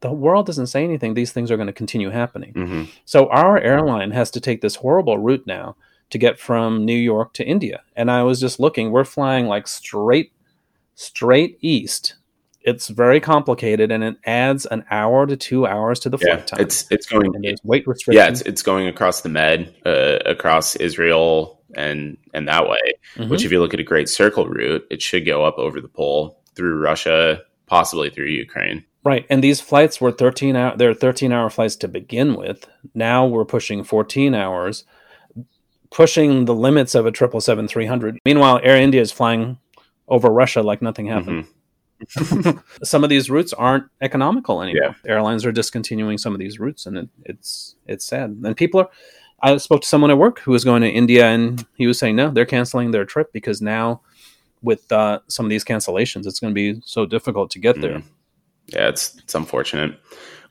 the world doesn't say anything, these things are going to continue happening. Mm-hmm. So our airline has to take this horrible route now to get from New York to India. And I was just looking, we're flying like straight straight east. It's very complicated and it adds an hour to 2 hours to the yeah, flight time. It's it's going and weight restrictions. Yeah, it's it's going across the Med, uh, across Israel and and that way. Mm-hmm. Which if you look at a great circle route, it should go up over the pole through Russia, possibly through Ukraine. Right, and these flights were 13 hour they're 13 hour flights to begin with. Now we're pushing 14 hours pushing the limits of a 777-300. Meanwhile, Air India is flying over Russia like nothing happened. Mm-hmm. some of these routes aren't economical anymore. Yeah. Airlines are discontinuing some of these routes, and it, it's it's sad. And people are. I spoke to someone at work who was going to India, and he was saying no, they're canceling their trip because now, with uh, some of these cancellations, it's going to be so difficult to get mm. there. Yeah, it's it's unfortunate.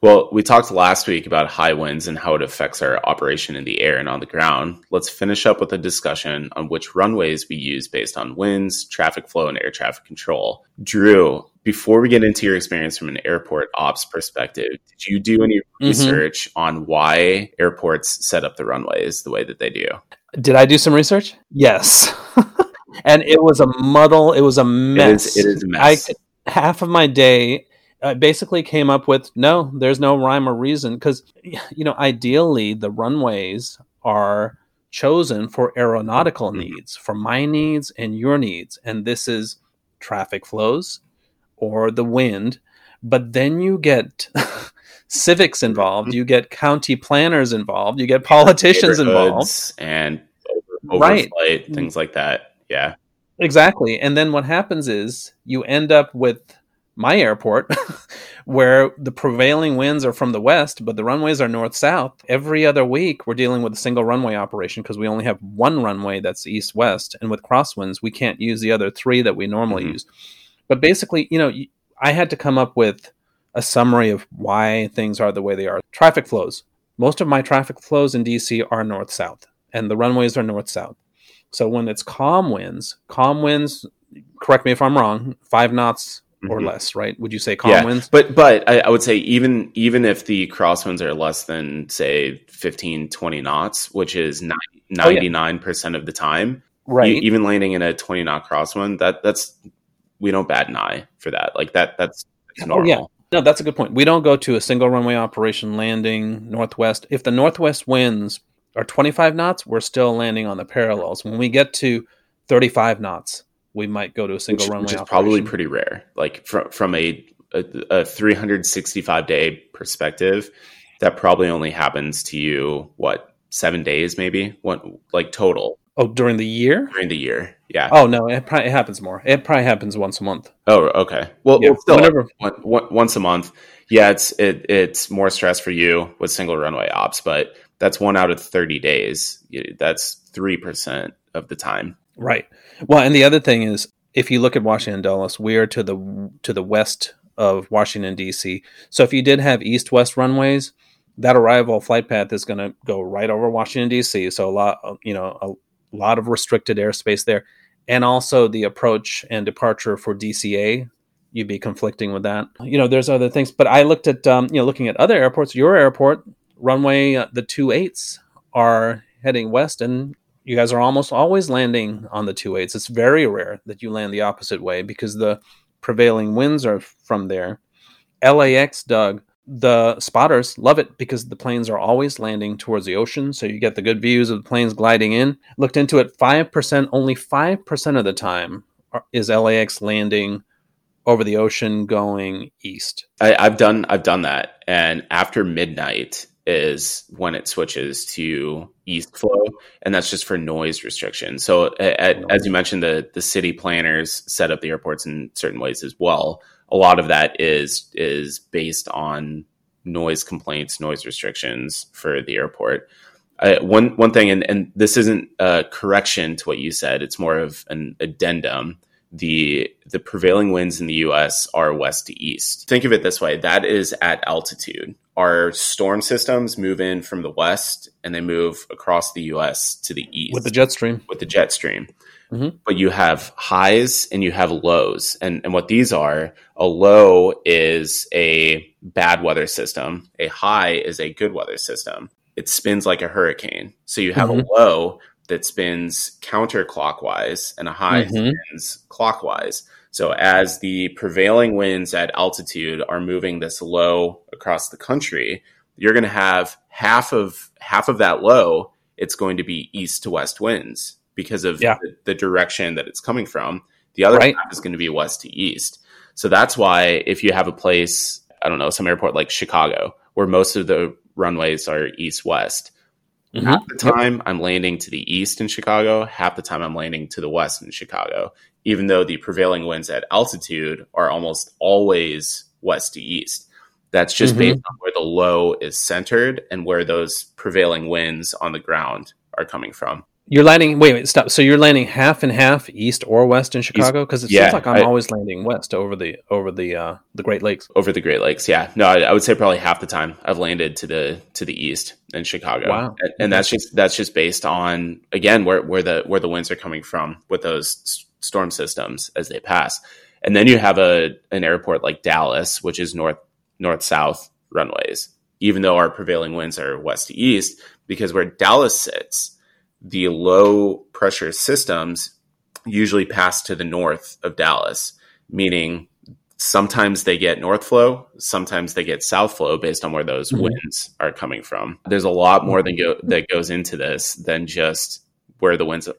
Well, we talked last week about high winds and how it affects our operation in the air and on the ground. Let's finish up with a discussion on which runways we use based on winds, traffic flow, and air traffic control. Drew, before we get into your experience from an airport ops perspective, did you do any mm-hmm. research mm-hmm. on why airports set up the runways the way that they do? Did I do some research? Yes. and it was a muddle, it was a mess. It is, it is a mess. I, half of my day I basically came up with no, there's no rhyme or reason because, you know, ideally the runways are chosen for aeronautical mm-hmm. needs, for my needs and your needs. And this is traffic flows or the wind. But then you get civics involved, you get county planners involved, you get politicians involved. And over, overflight, right. things like that. Yeah. Exactly. And then what happens is you end up with my airport, where the prevailing winds are from the west, but the runways are north south. Every other week, we're dealing with a single runway operation because we only have one runway that's east west. And with crosswinds, we can't use the other three that we normally mm-hmm. use. But basically, you know, I had to come up with a summary of why things are the way they are. Traffic flows. Most of my traffic flows in DC are north south, and the runways are north south. So when it's calm winds, calm winds, correct me if I'm wrong, five knots or mm-hmm. less, right? Would you say calm yeah, winds? But but I, I, would say even even if the crosswinds are less than say 15, 20 knots, which is 99 percent of the time, right? You, even landing in a 20 knot crosswind, that that's we don't bat an eye for that. Like that that's, that's normal. Oh, yeah. No, that's a good point. We don't go to a single runway operation landing northwest. If the northwest winds are 25 knots, we're still landing on the parallels. When we get to 35 knots, we might go to a single which, runway. Which is operation. probably pretty rare. Like from from a, a, a 365 day perspective, that probably only happens to you what seven days maybe? What like total. Oh during the year? During the year yeah. Oh no it probably it happens more. It probably happens once a month. Oh okay. Well, yeah, well still whenever. One, one, once a month. Yeah it's it, it's more stress for you with single runway ops but that's one out of 30 days. That's 3% of the time. Right well, and the other thing is, if you look at Washington Dulles, we are to the to the west of Washington D.C. So if you did have east-west runways, that arrival flight path is going to go right over Washington D.C. So a lot, you know, a lot of restricted airspace there, and also the approach and departure for DCA. You'd be conflicting with that. You know, there's other things, but I looked at, um, you know, looking at other airports. Your airport runway, uh, the two eights are heading west, and you guys are almost always landing on the two eights. It's very rare that you land the opposite way because the prevailing winds are from there. LAX, Doug, the spotters love it because the planes are always landing towards the ocean, so you get the good views of the planes gliding in. Looked into it, five percent, only five percent of the time is LAX landing over the ocean going east. I, have done I've done that, and after midnight, is when it switches to east flow, and that's just for noise restriction. So, at, as you mentioned, the the city planners set up the airports in certain ways as well. A lot of that is is based on noise complaints, noise restrictions for the airport. Uh, one one thing, and, and this isn't a correction to what you said; it's more of an addendum the the prevailing winds in the US are west to east. Think of it this way, that is at altitude. Our storm systems move in from the west and they move across the US to the east with the jet stream. With the jet stream. Mm-hmm. But you have highs and you have lows. And, and what these are, a low is a bad weather system. A high is a good weather system. It spins like a hurricane. So you have mm-hmm. a low that spins counterclockwise and a high mm-hmm. spins clockwise. So as the prevailing winds at altitude are moving this low across the country, you're going to have half of half of that low. It's going to be east to west winds because of yeah. the, the, direction that it's coming from. The other right. half is going to be west to east. So that's why if you have a place, I don't know, some airport like Chicago, where most of the runways are east west, Mm-hmm. Half the time. I'm landing to the east in Chicago, half the time I'm landing to the west in Chicago, even though the prevailing winds at altitude are almost always west to east. That's just mm-hmm. based on where the low is centered and where those prevailing winds on the ground are coming from. You're landing. Wait, wait, stop. So you're landing half and half, east or west in Chicago, because it yeah, seems like I'm I, always landing west over the over the uh, the Great Lakes. Over the Great Lakes, yeah. No, I, I, would say probably half the time I've landed to the to the east in Chicago. Wow, and, and that's just that's just based on again where where the where the winds are coming from with those storm systems as they pass, and then you have a an airport like Dallas, which is north north south runways. Even though our prevailing winds are west to east, because where Dallas sits the low pressure systems usually pass to the north of Dallas, meaning sometimes they get north flow, sometimes they get south flow based on where those mm-hmm. winds are coming from. There's a lot more than go, that goes into this than just where the winds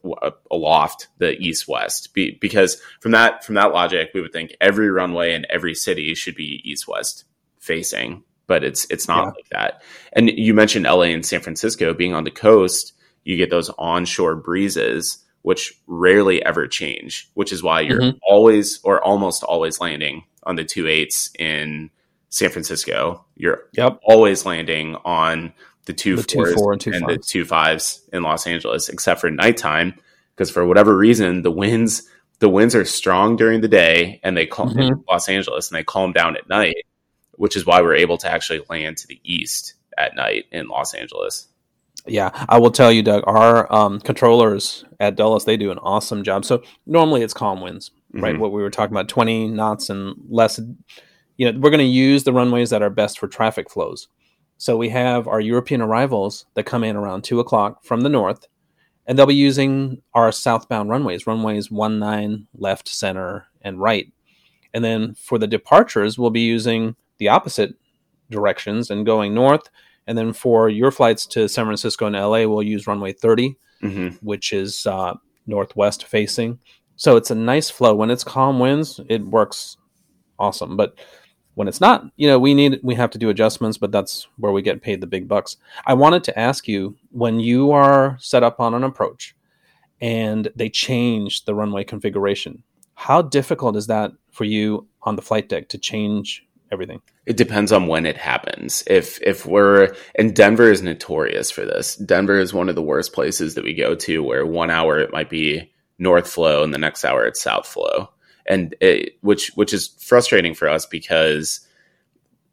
aloft the east west Be, because from that from that logic we would think every runway in every city should be east west facing but it's it's not yeah. like that and you mentioned LA and San Francisco being on the coast you get those onshore breezes, which rarely ever change, which is why you're mm-hmm. always or almost always landing on the two eights in San Francisco. You're yep. always landing on the two the fours two, four and, two and the two fives in Los Angeles, except for nighttime, because for whatever reason the winds the winds are strong during the day and they calm mm-hmm. in Los Angeles and they calm down at night, which is why we're able to actually land to the east at night in Los Angeles. Yeah, I will tell you, Doug. Our um, controllers at Dulles they do an awesome job. So normally it's calm winds, right? Mm-hmm. What we were talking about, twenty knots and less. You know, we're going to use the runways that are best for traffic flows. So we have our European arrivals that come in around two o'clock from the north, and they'll be using our southbound runways, runways one nine, left, center, and right. And then for the departures, we'll be using the opposite directions and going north and then for your flights to San Francisco and LA, we'll use runway 30, mm-hmm. which is uh, northwest facing. So it's a nice flow. When it's calm winds, it works awesome. But when it's not, you know, we need we have to do adjustments, but that's where we get paid the big bucks. I wanted to ask you when you are set up on an approach and they change the runway configuration, how difficult is that for you on the flight deck to change everything? It depends on when it happens. If if we're and Denver is notorious for this. Denver is one of the worst places that we go to where one hour it might be north flow and the next hour it's south flow. And it, which which is frustrating for us because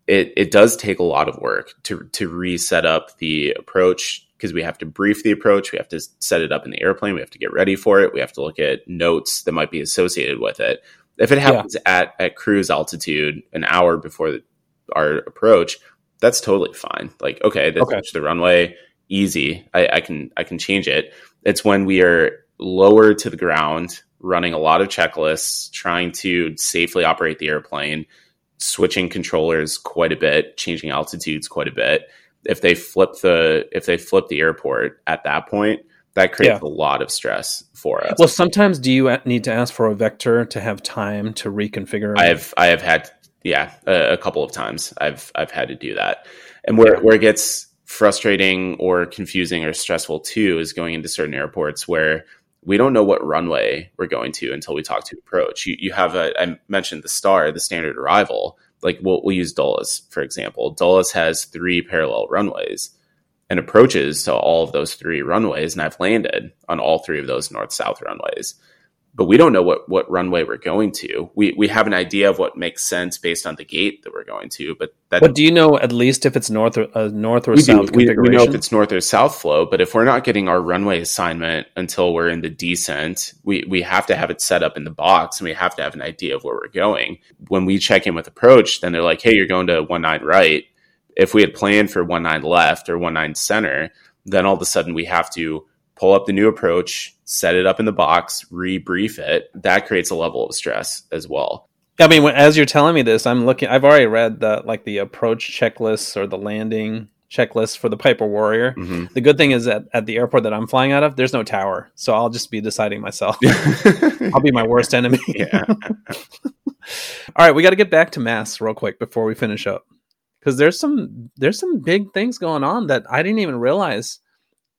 it it does take a lot of work to to reset up the approach because we have to brief the approach, we have to set it up in the airplane, we have to get ready for it, we have to look at notes that might be associated with it. If it happens yeah. at at cruise altitude an hour before the, our approach, that's totally fine. Like, okay, this okay. the runway, easy. I, I can I can change it. It's when we are lower to the ground, running a lot of checklists, trying to safely operate the airplane, switching controllers quite a bit, changing altitudes quite a bit. If they flip the if they flip the airport at that point, that creates yeah. a lot of stress for us. Well, sometimes do you need to ask for a vector to have time to reconfigure? I've I have had yeah a, a couple of times I've I've had to do that, and where yeah. where it gets frustrating or confusing or stressful too is going into certain airports where we don't know what runway we're going to until we talk to approach. You you have a I mentioned the star the standard arrival like we'll, we'll use Dulles for example. Dulles has three parallel runways and approaches to all of those three runways, and I've landed on all three of those north south runways. But we don't know what, what runway we're going to. We we have an idea of what makes sense based on the gate that we're going to, but that. But do you know at least if it's north or uh, north or we south we, we, know if it's north or south flow, but if we're not getting our runway assignment until we're in the descent, we we have to have it set up in the box, and we have to have an idea of where we're going. When we check in with approach, then they're like, "Hey, you're going to one nine right." If we had planned for one nine left or one nine center, then all of a sudden we have to pull up the new approach, set it up in the box, rebrief it. That creates a level of stress as well. I mean, as you're telling me this, I'm looking. I've already read the like the approach checklists or the landing checklist for the Piper Warrior. Mm-hmm. The good thing is that at the airport that I'm flying out of, there's no tower, so I'll just be deciding myself. I'll be my worst enemy. yeah. All right, we got to get back to mass real quick before we finish up because there's some there's some big things going on that I didn't even realize,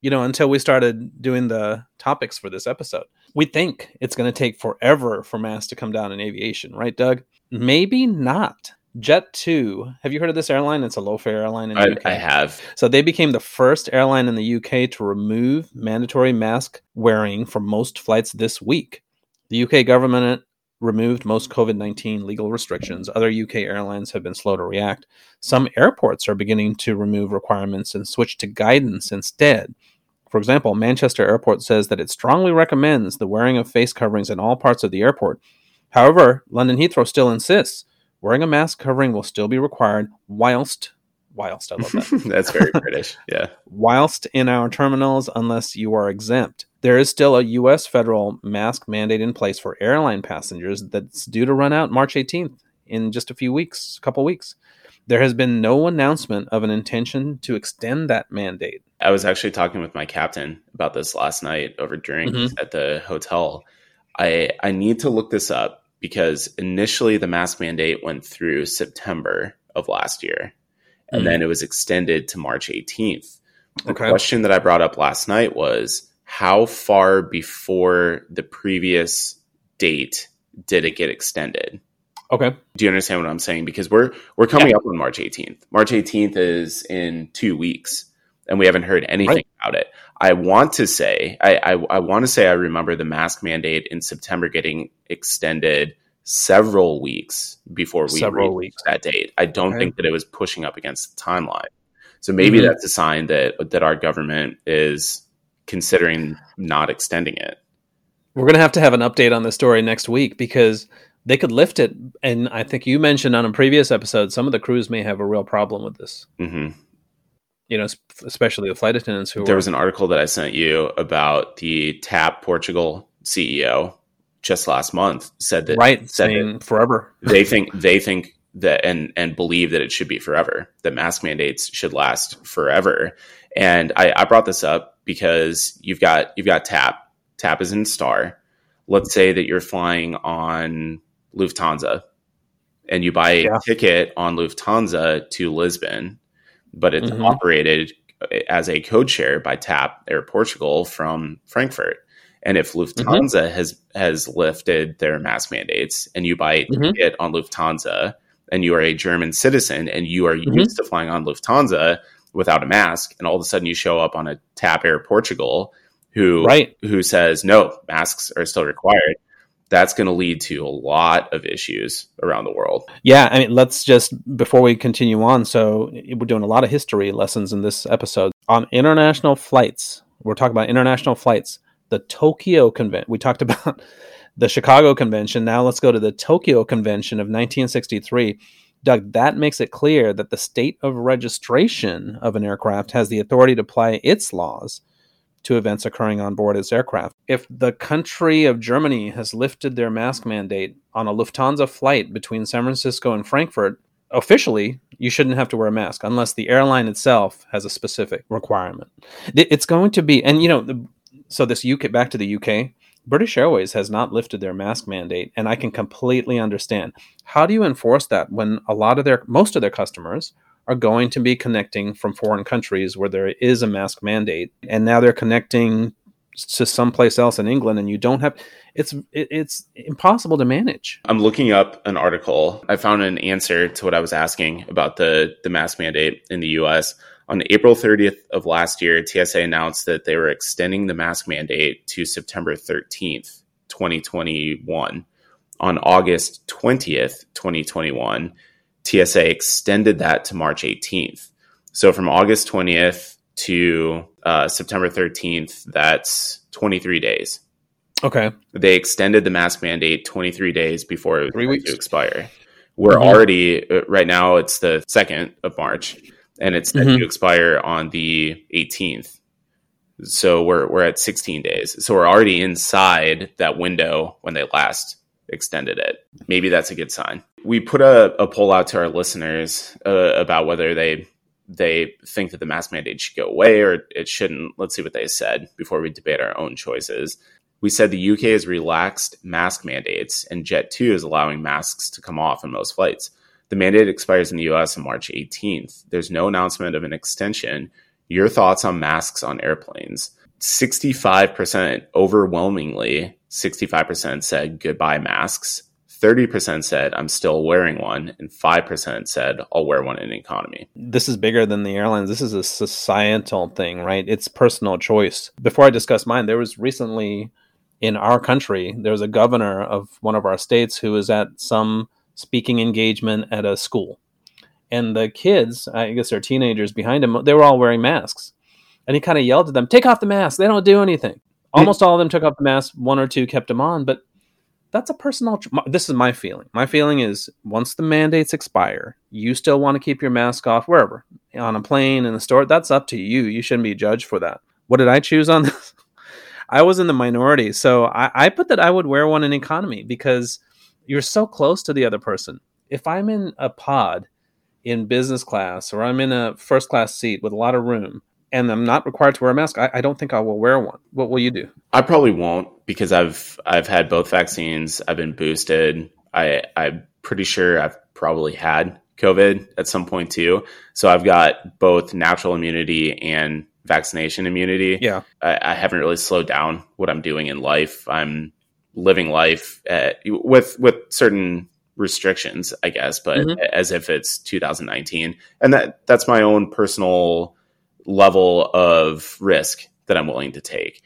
you know, until we started doing the topics for this episode. We think it's going to take forever for mass to come down in aviation, right, Doug? Maybe not. Jet2, have you heard of this airline? It's a low fare airline in the I, UK. I have. So they became the first airline in the UK to remove mandatory mask wearing for most flights this week. The UK government removed most COVID 19 legal restrictions. Other UK airlines have been slow to react. Some airports are beginning to remove requirements and switch to guidance instead. For example, Manchester Airport says that it strongly recommends the wearing of face coverings in all parts of the airport. However, London Heathrow still insists wearing a mask covering will still be required whilst whilst I love that. That's very British. Yeah. Whilst in our terminals unless you are exempt. There is still a U.S. federal mask mandate in place for airline passengers that's due to run out March 18th in just a few weeks, a couple weeks. There has been no announcement of an intention to extend that mandate. I was actually talking with my captain about this last night over drinks mm-hmm. at the hotel. I I need to look this up because initially the mask mandate went through September of last year, and mm-hmm. then it was extended to March 18th. The okay. question that I brought up last night was how far before the previous date did it get extended? Okay. Do you understand what I'm saying? Because we're we're coming yeah. up on March 18th. March 18th is in two weeks, and we haven't heard anything right. about it. I want to say I, I, I want to say I remember the mask mandate in September getting extended several weeks before we several reached weeks. that date. I don't okay. think that it was pushing up against the timeline. So maybe mm-hmm. that's a sign that that our government is considering not extending it. We're going to have to have an update on this story next week because they could lift it. And I think you mentioned on a previous episode, some of the crews may have a real problem with this. Mm-hmm. You know, especially the flight attendants who. There was an article that I sent you about the TAP Portugal CEO just last month said that right saying forever. they think they think that and and believe that it should be forever. That mask mandates should last forever. And I, I brought this up because you've got you've got TAP. TAP is in Star. Let's say that you're flying on Lufthansa and you buy a yeah. ticket on Lufthansa to Lisbon, but it's mm-hmm. operated as a code share by TAP Air Portugal from Frankfurt. And if Lufthansa mm-hmm. has has lifted their mask mandates and you buy a mm-hmm. ticket on Lufthansa and you are a German citizen and you are mm-hmm. used to flying on Lufthansa without a mask and all of a sudden you show up on a TAP Air Portugal who right. who says no, masks are still required that's going to lead to a lot of issues around the world. Yeah, I mean, let's just before we continue on. So we're doing a lot of history lessons in this episode on international flights. We're talking about international flights. The Tokyo Convention. We talked about the Chicago Convention. Now let's go to the Tokyo Convention of 1963. Doug, that makes it clear that the state of registration of an aircraft has the authority to apply its laws to events occurring on board its aircraft. If the country of Germany has lifted their mask mandate on a Lufthansa flight between San Francisco and Frankfurt, officially you shouldn't have to wear a mask unless the airline itself has a specific requirement. It's going to be, and you know, so this UK back to the UK. British Airways has not lifted their mask mandate, and I can completely understand. How do you enforce that when a lot of their, most of their customers are going to be connecting from foreign countries where there is a mask mandate, and now they're connecting to someplace else in England, and you don't have it's it's impossible to manage. I'm looking up an article. I found an answer to what I was asking about the the mask mandate in the U.S. On April 30th of last year, TSA announced that they were extending the mask mandate to September 13th, 2021. On August 20th, 2021, TSA extended that to March 18th. So from August 20th to uh, September 13th, that's 23 days. Okay. They extended the mask mandate 23 days before it was to expire. We're mm-hmm. already, uh, right now, it's the 2nd of March, and it's mm-hmm. to expire on the 18th. So we're, we're at 16 days. So we're already inside that window when they last extended it. Maybe that's a good sign we put a, a poll out to our listeners uh, about whether they they think that the mask mandate should go away or it shouldn't. Let's see what they said before we debate our own choices. We said the UK has relaxed mask mandates and Jet2 is allowing masks to come off in most flights. The mandate expires in the US on March 18th. There's no announcement of an extension. Your thoughts on masks on airplanes? 65%, overwhelmingly, 65% said goodbye masks. 30% said I'm still wearing one, and 5% said I'll wear one in economy. This is bigger than the airlines. This is a societal thing, right? It's personal choice. Before I discuss mine, there was recently in our country, there was a governor of one of our states who was at some speaking engagement at a school. And the kids, I guess they're teenagers behind him, they were all wearing masks. And he kind of yelled at them, Take off the mask. They don't do anything. Hmm. Almost all of them took off the mask. One or two kept them on. But that's a personal this is my feeling my feeling is once the mandates expire you still want to keep your mask off wherever on a plane in the store that's up to you you shouldn't be judged for that what did i choose on this i was in the minority so I, I put that i would wear one in economy because you're so close to the other person if i'm in a pod in business class or i'm in a first class seat with a lot of room and I'm not required to wear a mask, I, I, don't think I will wear one. What will you do? I probably won't because I've I've had both vaccines. I've been boosted. I I'm pretty sure I've probably had COVID at some point too. So I've got both natural immunity and vaccination immunity. Yeah, I, I haven't really slowed down what I'm doing in life. I'm living life at, with with certain restrictions, I guess, but mm-hmm. as if it's 2019, and that that's my own personal level of risk that I'm willing to take.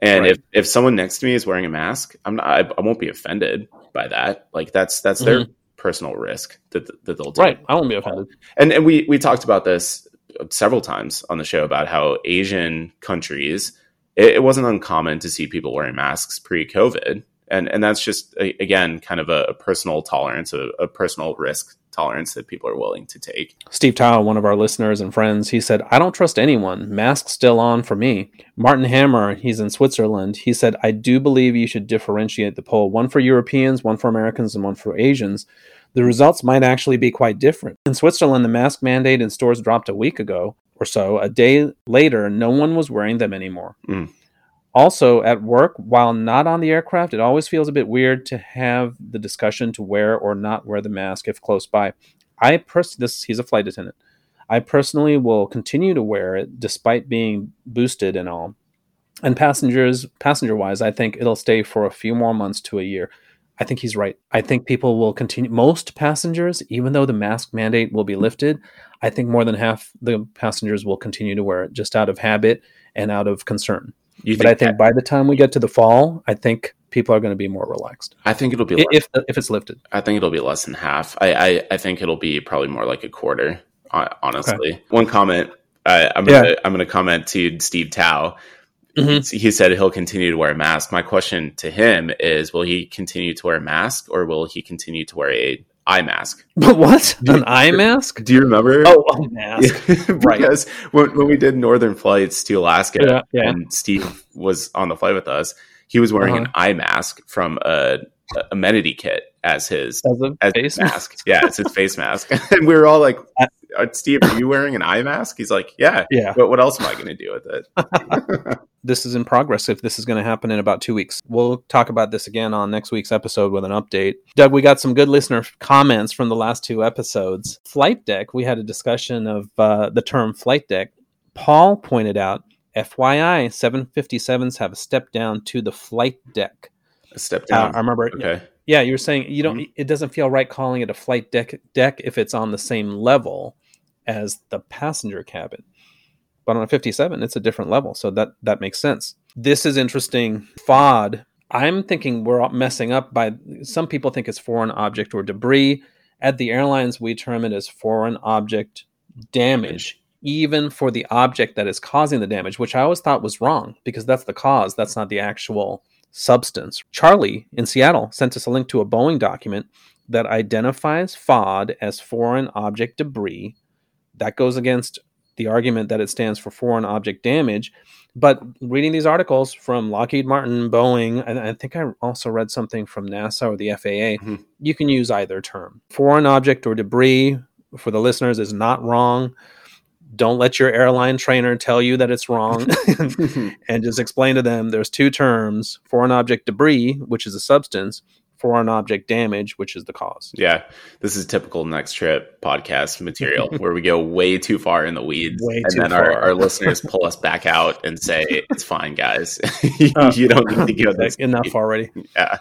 And right. if, if someone next to me is wearing a mask, I'm not, I, I won't be offended by that. Like that's, that's mm-hmm. their personal risk that, that they'll take. Right. I won't be offended. And, and we, we talked about this several times on the show about how Asian countries, it, it wasn't uncommon to see people wearing masks pre COVID. And, and that's just, again, kind of a, a personal tolerance, a, a personal risk tolerance that people are willing to take. Steve Tao, one of our listeners and friends, he said, I don't trust anyone. Mask still on for me. Martin Hammer, he's in Switzerland. He said, I do believe you should differentiate the poll one for Europeans, one for Americans, and one for Asians. The results might actually be quite different. In Switzerland, the mask mandate in stores dropped a week ago or so. A day later, no one was wearing them anymore. Mm. Also, at work, while not on the aircraft, it always feels a bit weird to have the discussion to wear or not wear the mask if close by. I pers- this he's a flight attendant. I personally will continue to wear it despite being boosted and all. And passengers, passenger wise, I think it'll stay for a few more months to a year. I think he's right. I think people will continue. Most passengers, even though the mask mandate will be lifted, I think more than half the passengers will continue to wear it just out of habit and out of concern. You but I think that, by the time we get to the fall, I think people are going to be more relaxed. I think it'll be less, if if it's lifted. I think it'll be less than half. I I, I think it'll be probably more like a quarter. Honestly, okay. one comment. Uh, I'm gonna. I'm gonna comment to Steve Tao. Mm-hmm. He said he'll continue to wear a mask. My question to him is: Will he continue to wear a mask, or will he continue to wear a eye mask. But what? An eye mask? Do you remember? Oh, a mask. because right. when, when we did northern flights to Alaska yeah, yeah. and Steve was on the flight with us, he was wearing uh-huh. an eye mask from a, a amenity kit as his as, as face mask. mask. yeah, it's his face mask. and we were all like, uh, Steve, are you wearing an eye mask? He's like, yeah. Yeah. But what else am I going to do with it? This is in progress if this is going to happen in about two weeks. We'll talk about this again on next week's episode with an update. Doug, we got some good listener comments from the last two episodes. Flight deck, we had a discussion of uh, the term flight deck. Paul pointed out, FYI, 757s have a step down to the flight deck. A step down. Uh, I remember. Okay. Yeah, you were saying you don't. Mm-hmm. It doesn't feel right calling it a flight deck deck if it's on the same level as the passenger cabin. But on a 57, it's a different level, so that that makes sense. This is interesting. FOD. I'm thinking we're messing up by some people think it's foreign object or debris. At the airlines, we term it as foreign object damage, even for the object that is causing the damage, which I always thought was wrong because that's the cause. That's not the actual substance. Charlie in Seattle sent us a link to a Boeing document that identifies FOD as foreign object debris that goes against the argument that it stands for foreign object damage. But reading these articles from Lockheed Martin, Boeing, and I think I also read something from NASA or the FAA, mm-hmm. you can use either term. Foreign object or debris, for the listeners, is not wrong. Don't let your airline trainer tell you that it's wrong and just explain to them there's two terms foreign object debris, which is a substance, foreign object damage, which is the cause. Yeah, this is typical next trip podcast material where we go way too far in the weeds, way and then our, our, listeners pull us back out and say, "It's fine, guys. Uh, you don't need to go this enough already." Yeah.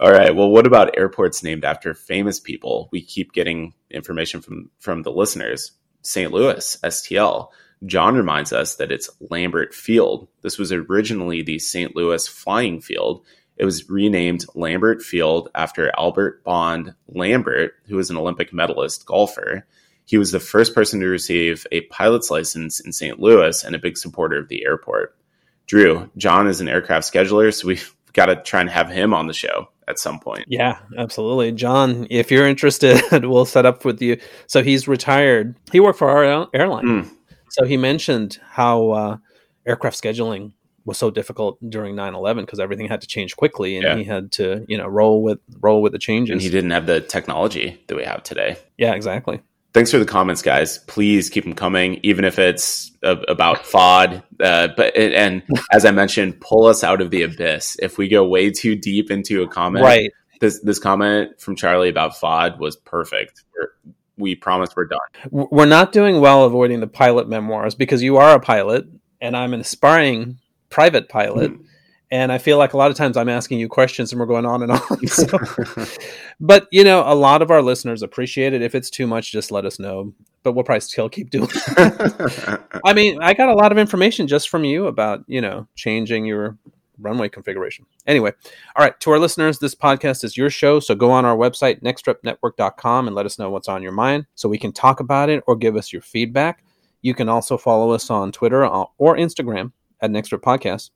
All right. Well, what about airports named after famous people? We keep getting information from from the listeners. St. Louis, STL. John reminds us that it's Lambert Field. This was originally the St. Louis Flying Field it was renamed Lambert Field after Albert Bond Lambert, who was an Olympic medalist golfer. He was the first person to receive a pilot's license in St. Louis and a big supporter of the airport. Drew, John is an aircraft scheduler, so we've got to try and have him on the show at some point. Yeah, absolutely. John, if you're interested, we'll set up with you. So he's retired. He worked for our airline. Mm. So he mentioned how uh, aircraft scheduling was so difficult during 9-11 because everything had to change quickly and yeah. he had to you know roll with roll with the changes. and he didn't have the technology that we have today. Yeah exactly. Thanks for the comments guys. Please keep them coming even if it's about fod. Uh, but and as i mentioned pull us out of the abyss. If we go way too deep into a comment right. this this comment from charlie about fod was perfect. We're, we promise we're done. We're not doing well avoiding the pilot memoirs because you are a pilot and i'm an aspiring private pilot. Mm-hmm. And I feel like a lot of times I'm asking you questions and we're going on and on. So. but, you know, a lot of our listeners appreciate it. If it's too much, just let us know. But we'll probably still keep doing it. I mean, I got a lot of information just from you about, you know, changing your runway configuration. Anyway, all right, to our listeners, this podcast is your show. So go on our website, nexttripnetwork.com, and let us know what's on your mind so we can talk about it or give us your feedback. You can also follow us on Twitter or Instagram at Next Trip Podcast.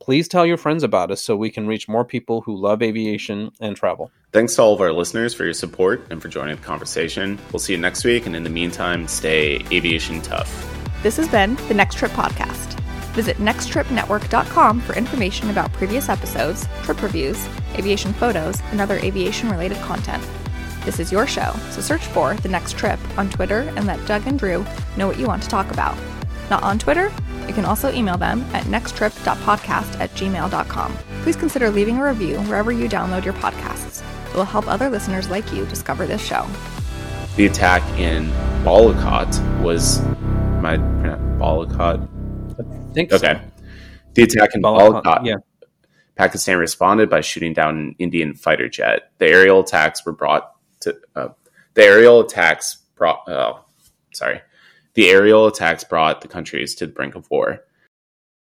Please tell your friends about us so we can reach more people who love aviation and travel. Thanks to all of our listeners for your support and for joining the conversation. We'll see you next week, and in the meantime, stay aviation tough. This has been the Next Trip Podcast. Visit nexttripnetwork.com for information about previous episodes, trip reviews, aviation photos, and other aviation related content. This is your show, so search for The Next Trip on Twitter and let Doug and Drew know what you want to talk about. Not on Twitter? You can also email them at nexttrip.podcast at gmail.com. Please consider leaving a review wherever you download your podcasts. It will help other listeners like you discover this show. The attack in Balakot was my Balakot. I think Okay. so. The attack in Balakot, Balakot. yeah. Pakistan responded by shooting down an Indian fighter jet. The aerial attacks were brought to uh, the aerial attacks brought. Oh, sorry, the aerial attacks brought the countries to the brink of war.